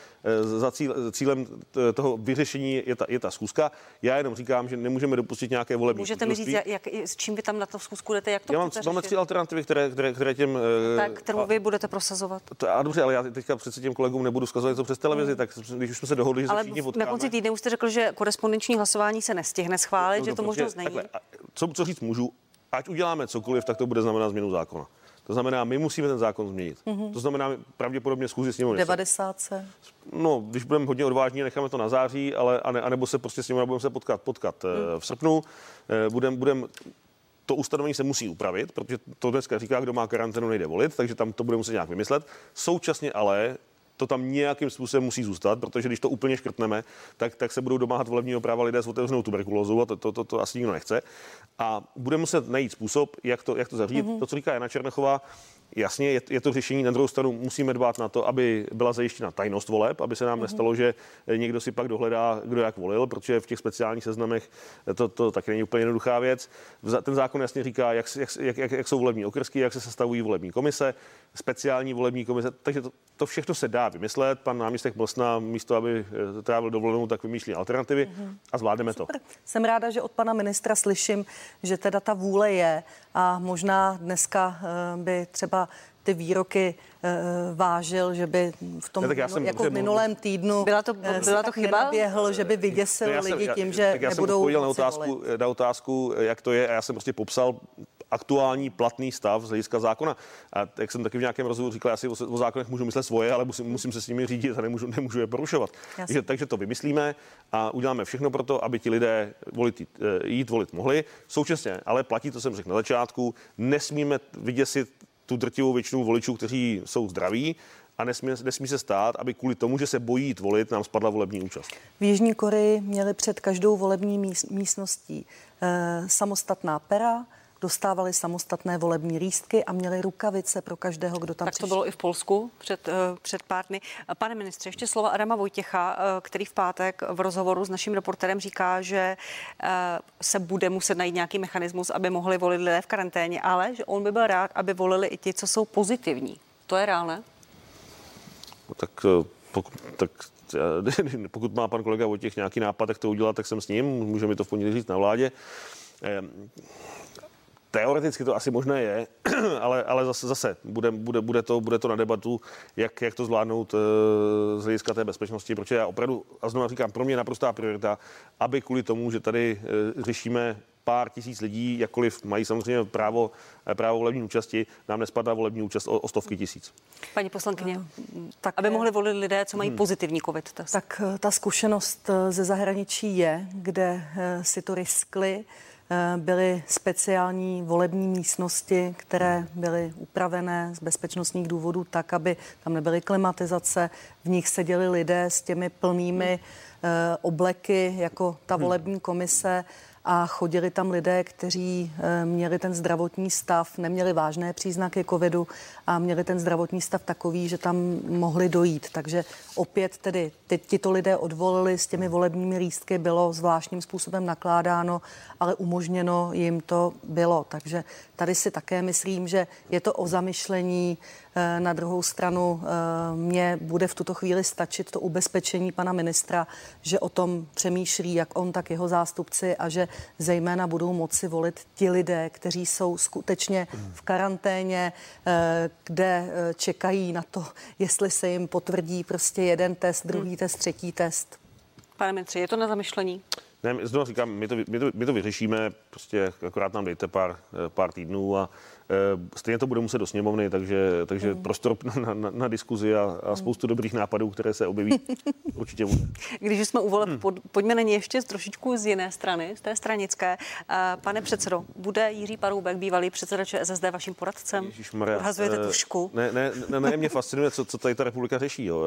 Za cíl, cílem toho vyřešení je ta, je ta schůzka. Já jenom říkám, že nemůžeme dopustit nějaké volební. Můžete mi říct, jak, s čím vy tam na to schůzku jdete? Jak to Já mám, máme tři alternativy, které, které, které těm. Tak, kterou vy budete prosazovat. To, a dobře, ale já teďka přece těm kolegům nebudu zkazovat to přes televizi, hmm. tak když už jsme se dohodli, že ale se všichni potkáme. na konci týdne už jste řekl, že korespondenční hlasování se nestihne schválit, no, že to prostě možnost není. Takhle, co, co říct můžu, ať uděláme cokoliv, tak to bude znamenat změnu zákona. To znamená, my musíme ten zákon změnit. Mm-hmm. To znamená pravděpodobně schůzi s ním. 90 se. No, když budeme hodně odvážní, necháme to na září, ale a ne, anebo se prostě s ním budeme se potkat, potkat mm. v srpnu. Budeme budem, to ustanovení se musí upravit, protože to dneska říká, kdo má karanténu, nejde volit, takže tam to bude muset nějak vymyslet. Současně ale to tam nějakým způsobem musí zůstat, protože když to úplně škrtneme, tak, tak se budou domáhat volebního práva lidé s otevřenou tuberkulózou a to, to, to, to asi nikdo nechce. A bude muset najít způsob, jak to, jak to zařídit. Mm-hmm. To, co říká Jana Černochová, Jasně, je, je to řešení. Na druhou stranu musíme dbát na to, aby byla zajištěna tajnost voleb, aby se nám mm-hmm. nestalo, že někdo si pak dohledá, kdo jak volil, protože v těch speciálních seznamech to, to taky není úplně jednoduchá věc. Ten zákon jasně říká, jak, jak, jak, jak jsou volební okrsky, jak se sestavují volební komise, speciální volební komise, takže to, to všechno se dá vymyslet. Pan náměstek Mlsna místo, aby eh, trávil dovolenou, tak vymýšlí alternativy mm-hmm. a zvládneme Super. to. Jsem ráda, že od pana ministra slyším, že teda ta vůle je a možná dneska eh, by třeba ty výroky uh, vážil, že by v tom ne, jsem, jako v minulém týdnu byla to, byla to chyba? Běhl, že by vyděsil já jsem, lidi tím, já, že já nebudou jsem na otázku, na otázku, jak to je a já jsem prostě popsal aktuální platný stav z hlediska zákona. A jak jsem taky v nějakém rozhovoru říkal, já si o, o zákonech můžu myslet svoje, ale musím, musím se s nimi řídit a nemůžu, nemůžu je porušovat. Takže, takže to vymyslíme a uděláme všechno pro to, aby ti lidé volit, jít, eh, jít volit mohli. Současně, ale platí, to jsem řekl na začátku, nesmíme vyděsit tu drtivou většinu voličů, kteří jsou zdraví, a nesmí, nesmí se stát, aby kvůli tomu, že se bojí jít volit, nám spadla volební účast. V Jižní Koreji měli před každou volební místností e, samostatná pera, dostávali samostatné volební lístky a měli rukavice pro každého, kdo tam Tak přišel. to bylo i v Polsku před, uh, před pár dny. Pane ministře, ještě slova Adama Vojtěcha, uh, který v pátek v rozhovoru s naším reporterem říká, že uh, se bude muset najít nějaký mechanismus, aby mohli volit lidé v karanténě, ale že on by byl rád, aby volili i ti, co jsou pozitivní. To je reálné? No, tak pokud, tak pokud má pan kolega Vojtěch nějaký nápad, jak to udělat, tak jsem s ním, může mi to v pondělí říct na vládě. Teoreticky to asi možné je, ale, ale zase, zase bude, bude, bude, to, bude to na debatu, jak, jak to zvládnout uh, z hlediska té bezpečnosti, protože já opravdu, a znovu říkám, pro mě naprostá priorita, aby kvůli tomu, že tady uh, řešíme pár tisíc lidí, jakkoliv mají samozřejmě právo, eh, právo volební účasti, nám nespadá volební účast o, o stovky tisíc. Paní poslankyně, tak aby mohli volit lidé, co mají hmm. pozitivní covid test. Tak ta zkušenost ze zahraničí je, kde si to riskli Eh, byly speciální volební místnosti, které byly upravené z bezpečnostních důvodů tak, aby tam nebyly klimatizace. V nich seděli lidé s těmi plnými eh, obleky jako ta hmm. volební komise a chodili tam lidé, kteří eh, měli ten zdravotní stav, neměli vážné příznaky covidu a měli ten zdravotní stav takový, že tam mohli dojít. Takže opět tedy tito lidé odvolili s těmi volebními lístky, bylo zvláštním způsobem nakládáno, ale umožněno jim to bylo. Takže tady si také myslím, že je to o zamyšlení. Eh, na druhou stranu eh, mě bude v tuto chvíli stačit to ubezpečení pana ministra, že o tom přemýšlí jak on, tak jeho zástupci a že zejména budou moci volit ti lidé, kteří jsou skutečně v karanténě, eh, kde čekají na to, jestli se jim potvrdí prostě jeden test, druhý hmm. test, třetí test. Pane ministře, je to na zamyšlení? Ne, znovu říkám, my to, my, to, my to vyřešíme, prostě akorát nám dejte pár, pár týdnů a Eh, stejně to bude muset do sněmovny, takže, takže mm. prostor na, na, na diskuzi a, a spoustu dobrých nápadů, které se objeví, určitě bude. Když jsme u voleb, hmm. pojďme na ně ještě trošičku z jiné strany, z té stranické. Eh, pane předsedo, bude Jiří Paroubek, bývalý předseda ČSSD, vaším poradcem? Odhazujete uh, tušku? Ne, ne, ne, ne, mě fascinuje, co, co tady ta republika řeší, jo.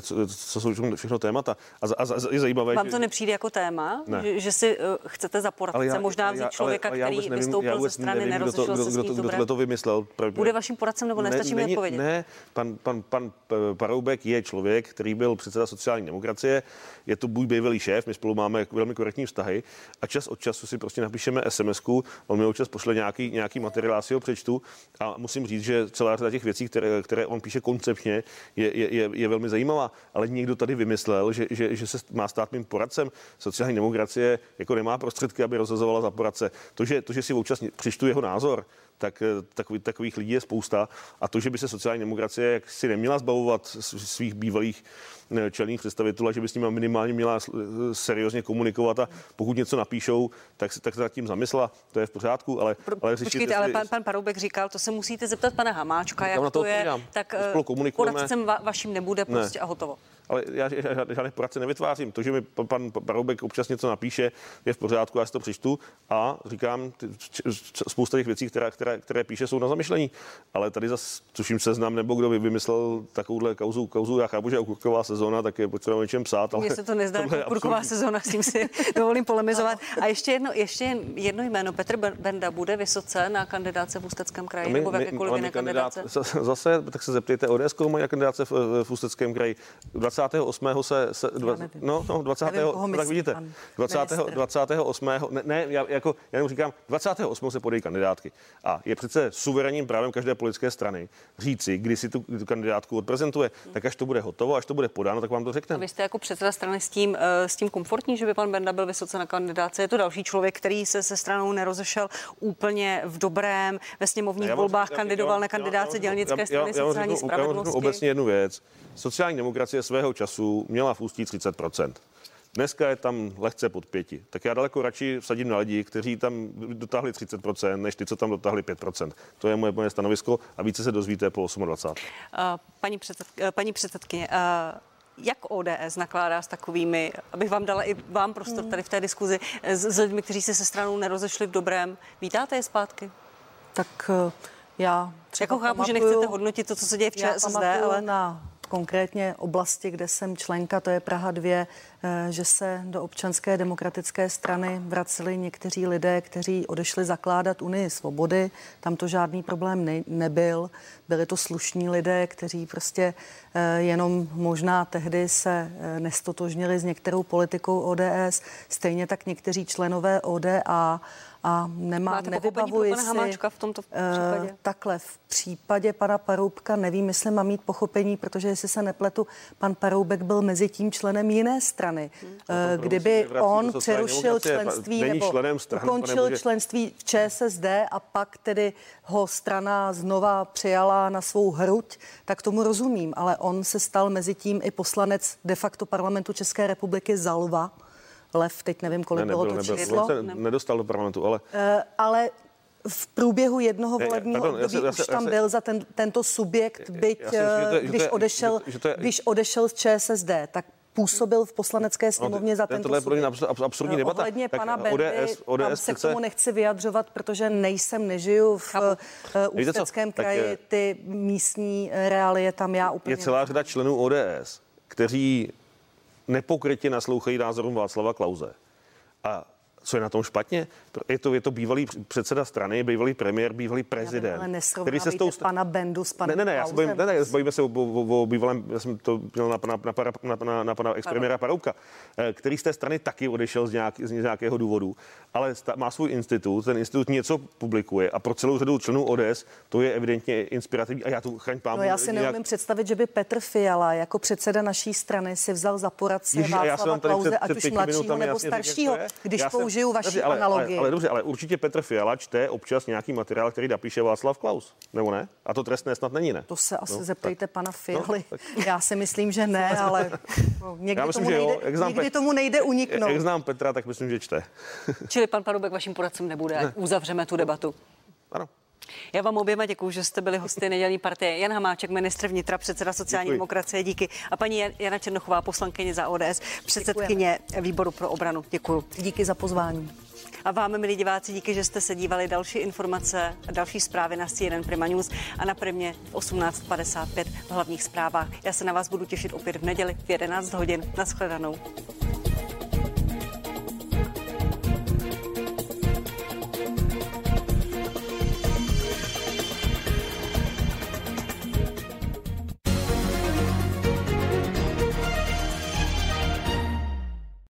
Co, co jsou všechno témata. A, a, a je zajímavé, Vám to nepřijde jako téma, že, že si chcete za poradce možná vzít člověka, já, já který vystoupil ze strany, nerozlišil se s to, kdo to vymyslel. Bude vaším poradcem nebo nestačí ne, mi odpovědět? Ne, pan, pan, pan Paroubek je člověk, který byl předseda sociální demokracie, je to můj bývalý šéf, my spolu máme velmi korektní vztahy a čas od času si prostě napíšeme sms on mi občas pošle nějaký, nějaký materiál, já si ho přečtu a musím říct, že celá řada těch věcí, které, které on píše koncepčně, je, je, je, je velmi zajímavá, ale někdo tady vymyslel, že, že, že se má stát mým poradcem. Sociální demokracie jako nemá prostředky, aby rozhozovala za poradce. To, že, to, že si občas přečtu jeho názor, tak eh, takový, takových lidí je spousta. A to, že by se sociální demokracie jak si neměla zbavovat svých bývalých eh, čelných představitelů a že by s nimi minimálně měla eh, seriózně komunikovat a pokud něco napíšou, tak se tak nad tím zamyslela, to je v pořádku, ale... ale řešit, Počkejte, ale pan, pan Paroubek říkal, to se musíte zeptat pana Hamáčka, jak to, to je, tak poradcem va, vaším nebude prostě ne. a hotovo ale já žádné poradce nevytvářím. To, že mi pan Baroubek občas něco napíše, je v pořádku, já si to přečtu a říkám, spousta těch věcí, které, které, které píše, jsou na zamyšlení. Ale tady zase, tuším seznam, nebo kdo by vymyslel takovouhle kauzu, kauzu já chápu, že okurková sezóna, tak je potřeba o něčem psát. Ale Mně se to nezdá okurková sezóna, s tím si dovolím polemizovat. A ještě jedno, ještě jedno jméno, Petr Benda bude vysoce na kandidáce v Ústeckém kraji, my, nebo v jakékoliv jiné kandidáce? Zase, tak se zeptejte, ODS mají na kandidáce v, v Ústeckém kraji. 28. se, se dva, no, no, 20. Nevím, tak vidíte, 20. 28. Ne, ne já, jako, já jenom říkám, 28. se podají kandidátky. A je přece suverénním právem každé politické strany říci, kdy si tu, tu kandidátku odprezentuje, hmm. tak až to bude hotovo, až to bude podáno, tak vám to řekne. Vy jste jako předseda strany s tím, uh, s tím komfortní, že by pan Benda byl vysoce na kandidáce. Je to další člověk, který se se stranou nerozešel úplně v dobrém, ve sněmovních volbách kandidoval na kandidáce dělnické strany sociální spravedlnosti. obecně jednu věc. Sociální demokracie svého času měla v ústí 30% Dneska je tam lehce pod pěti. Tak já daleko radši vsadím na lidi, kteří tam dotáhli 30%, než ty, co tam dotáhli 5%. To je moje, moje stanovisko a více se dozvíte po 28. Uh, paní, předsed, uh, paní předsedkyně, uh, jak ODS nakládá s takovými, abych vám dala i vám prostor tady v té diskuzi, s, s lidmi, kteří se se stranou nerozešli v dobrém. Vítáte je zpátky? Tak uh, já třeba Jako chápu, pamatuju, že nechcete hodnotit to, co se děje v ČSSD, ale... na konkrétně oblasti, kde jsem členka, to je Praha 2, eh, že se do občanské demokratické strany vraceli někteří lidé, kteří odešli zakládat Unii svobody. Tam to žádný problém ne- nebyl. Byli to slušní lidé, kteří prostě eh, jenom možná tehdy se eh, nestotožnili s některou politikou ODS. Stejně tak někteří členové ODA a nemá, Máte nevybavuji si... Hamáčka v tomto případě? Uh, takhle, v případě pana Paroubka nevím, jestli mám mít pochopení, protože jestli se nepletu, pan Paroubek byl mezi tím členem jiné strany. Hmm. Uh, kdyby on přerušil členství nebo stran, ukončil členství v ČSSD a pak tedy ho strana znova přijala na svou hruď, tak tomu rozumím, ale on se stal mezi tím i poslanec de facto parlamentu České republiky Zalva Lev, teď nevím, kolik ne, nebyl, bylo to nebyl, číslo. Se nedostal do parlamentu, ale... Uh, ale v průběhu jednoho volebního pardon, období já se, už tam já se, byl za ten, tento subjekt, byť si, že to je, když, odešel, že to je, když odešel z ČSSD, tak působil v poslanecké no, sněmovně no, za tento Tohle je pro mě absurdní eh, debata. Ohledně tak pana Bendy, ODS, ODS tam se k tomu nechci vyjadřovat, protože nejsem, nežiju v uh, Ústeckém kraji, ty místní reálie tam já úplně... Je celá řada členů ODS, kteří nepokrytě naslouchají názorům Václava Klauze. A co je na tom špatně? Je to, je to bývalý předseda strany, bývalý premiér, bývalý prezident. Ale který se s tou... pana Bendu s panem Ne, ne, ne, já se bojím, ne, ne, bojíme se o, o, o, bývalém, já jsem to měl na pana, na, na, na, na pana expremiéra Parouka, eh, který z té strany taky odešel z, nějak, z nějakého důvodu, ale sta, má svůj institut, ten institut něco publikuje a pro celou řadu členů ODS to je evidentně inspirativní a já tu chraň pán. No já si nějak... neumím představit, že by Petr Fiala jako předseda naší strany si vzal za poradce Václava Klauze, ať už mladšího nebo staršího, když použil použiju vaši dobře, ale, analogii. Ale, ale dobře, ale určitě Petr Fiala čte občas nějaký materiál, který napíše Václav Klaus, nebo ne? A to trestné snad není, ne? To se asi no, zeptejte tak. pana Fialy. No, Já si myslím, že ne, ale někdy, Já myslím, tomu, že nejde, jak znám někdy tomu nejde uniknout. Jak znám Petra, tak myslím, že čte. Čili pan Parubek vaším poradcem nebude, ne. uzavřeme tu debatu. Ano. Já vám oběma děkuji, že jste byli hosty nedělní partie. Jan Hamáček, ministr vnitra, předseda sociální děkuji. demokracie, díky. A paní Jana Černochová, poslankyně za ODS, předsedkyně Děkujeme. výboru pro obranu. Děkuji. Díky za pozvání. A vám, milí diváci, díky, že jste se dívali další informace a další zprávy na CNN Prima News a na Primě v 18.55 v hlavních zprávách. Já se na vás budu těšit opět v neděli v 11 hodin. Naschledanou.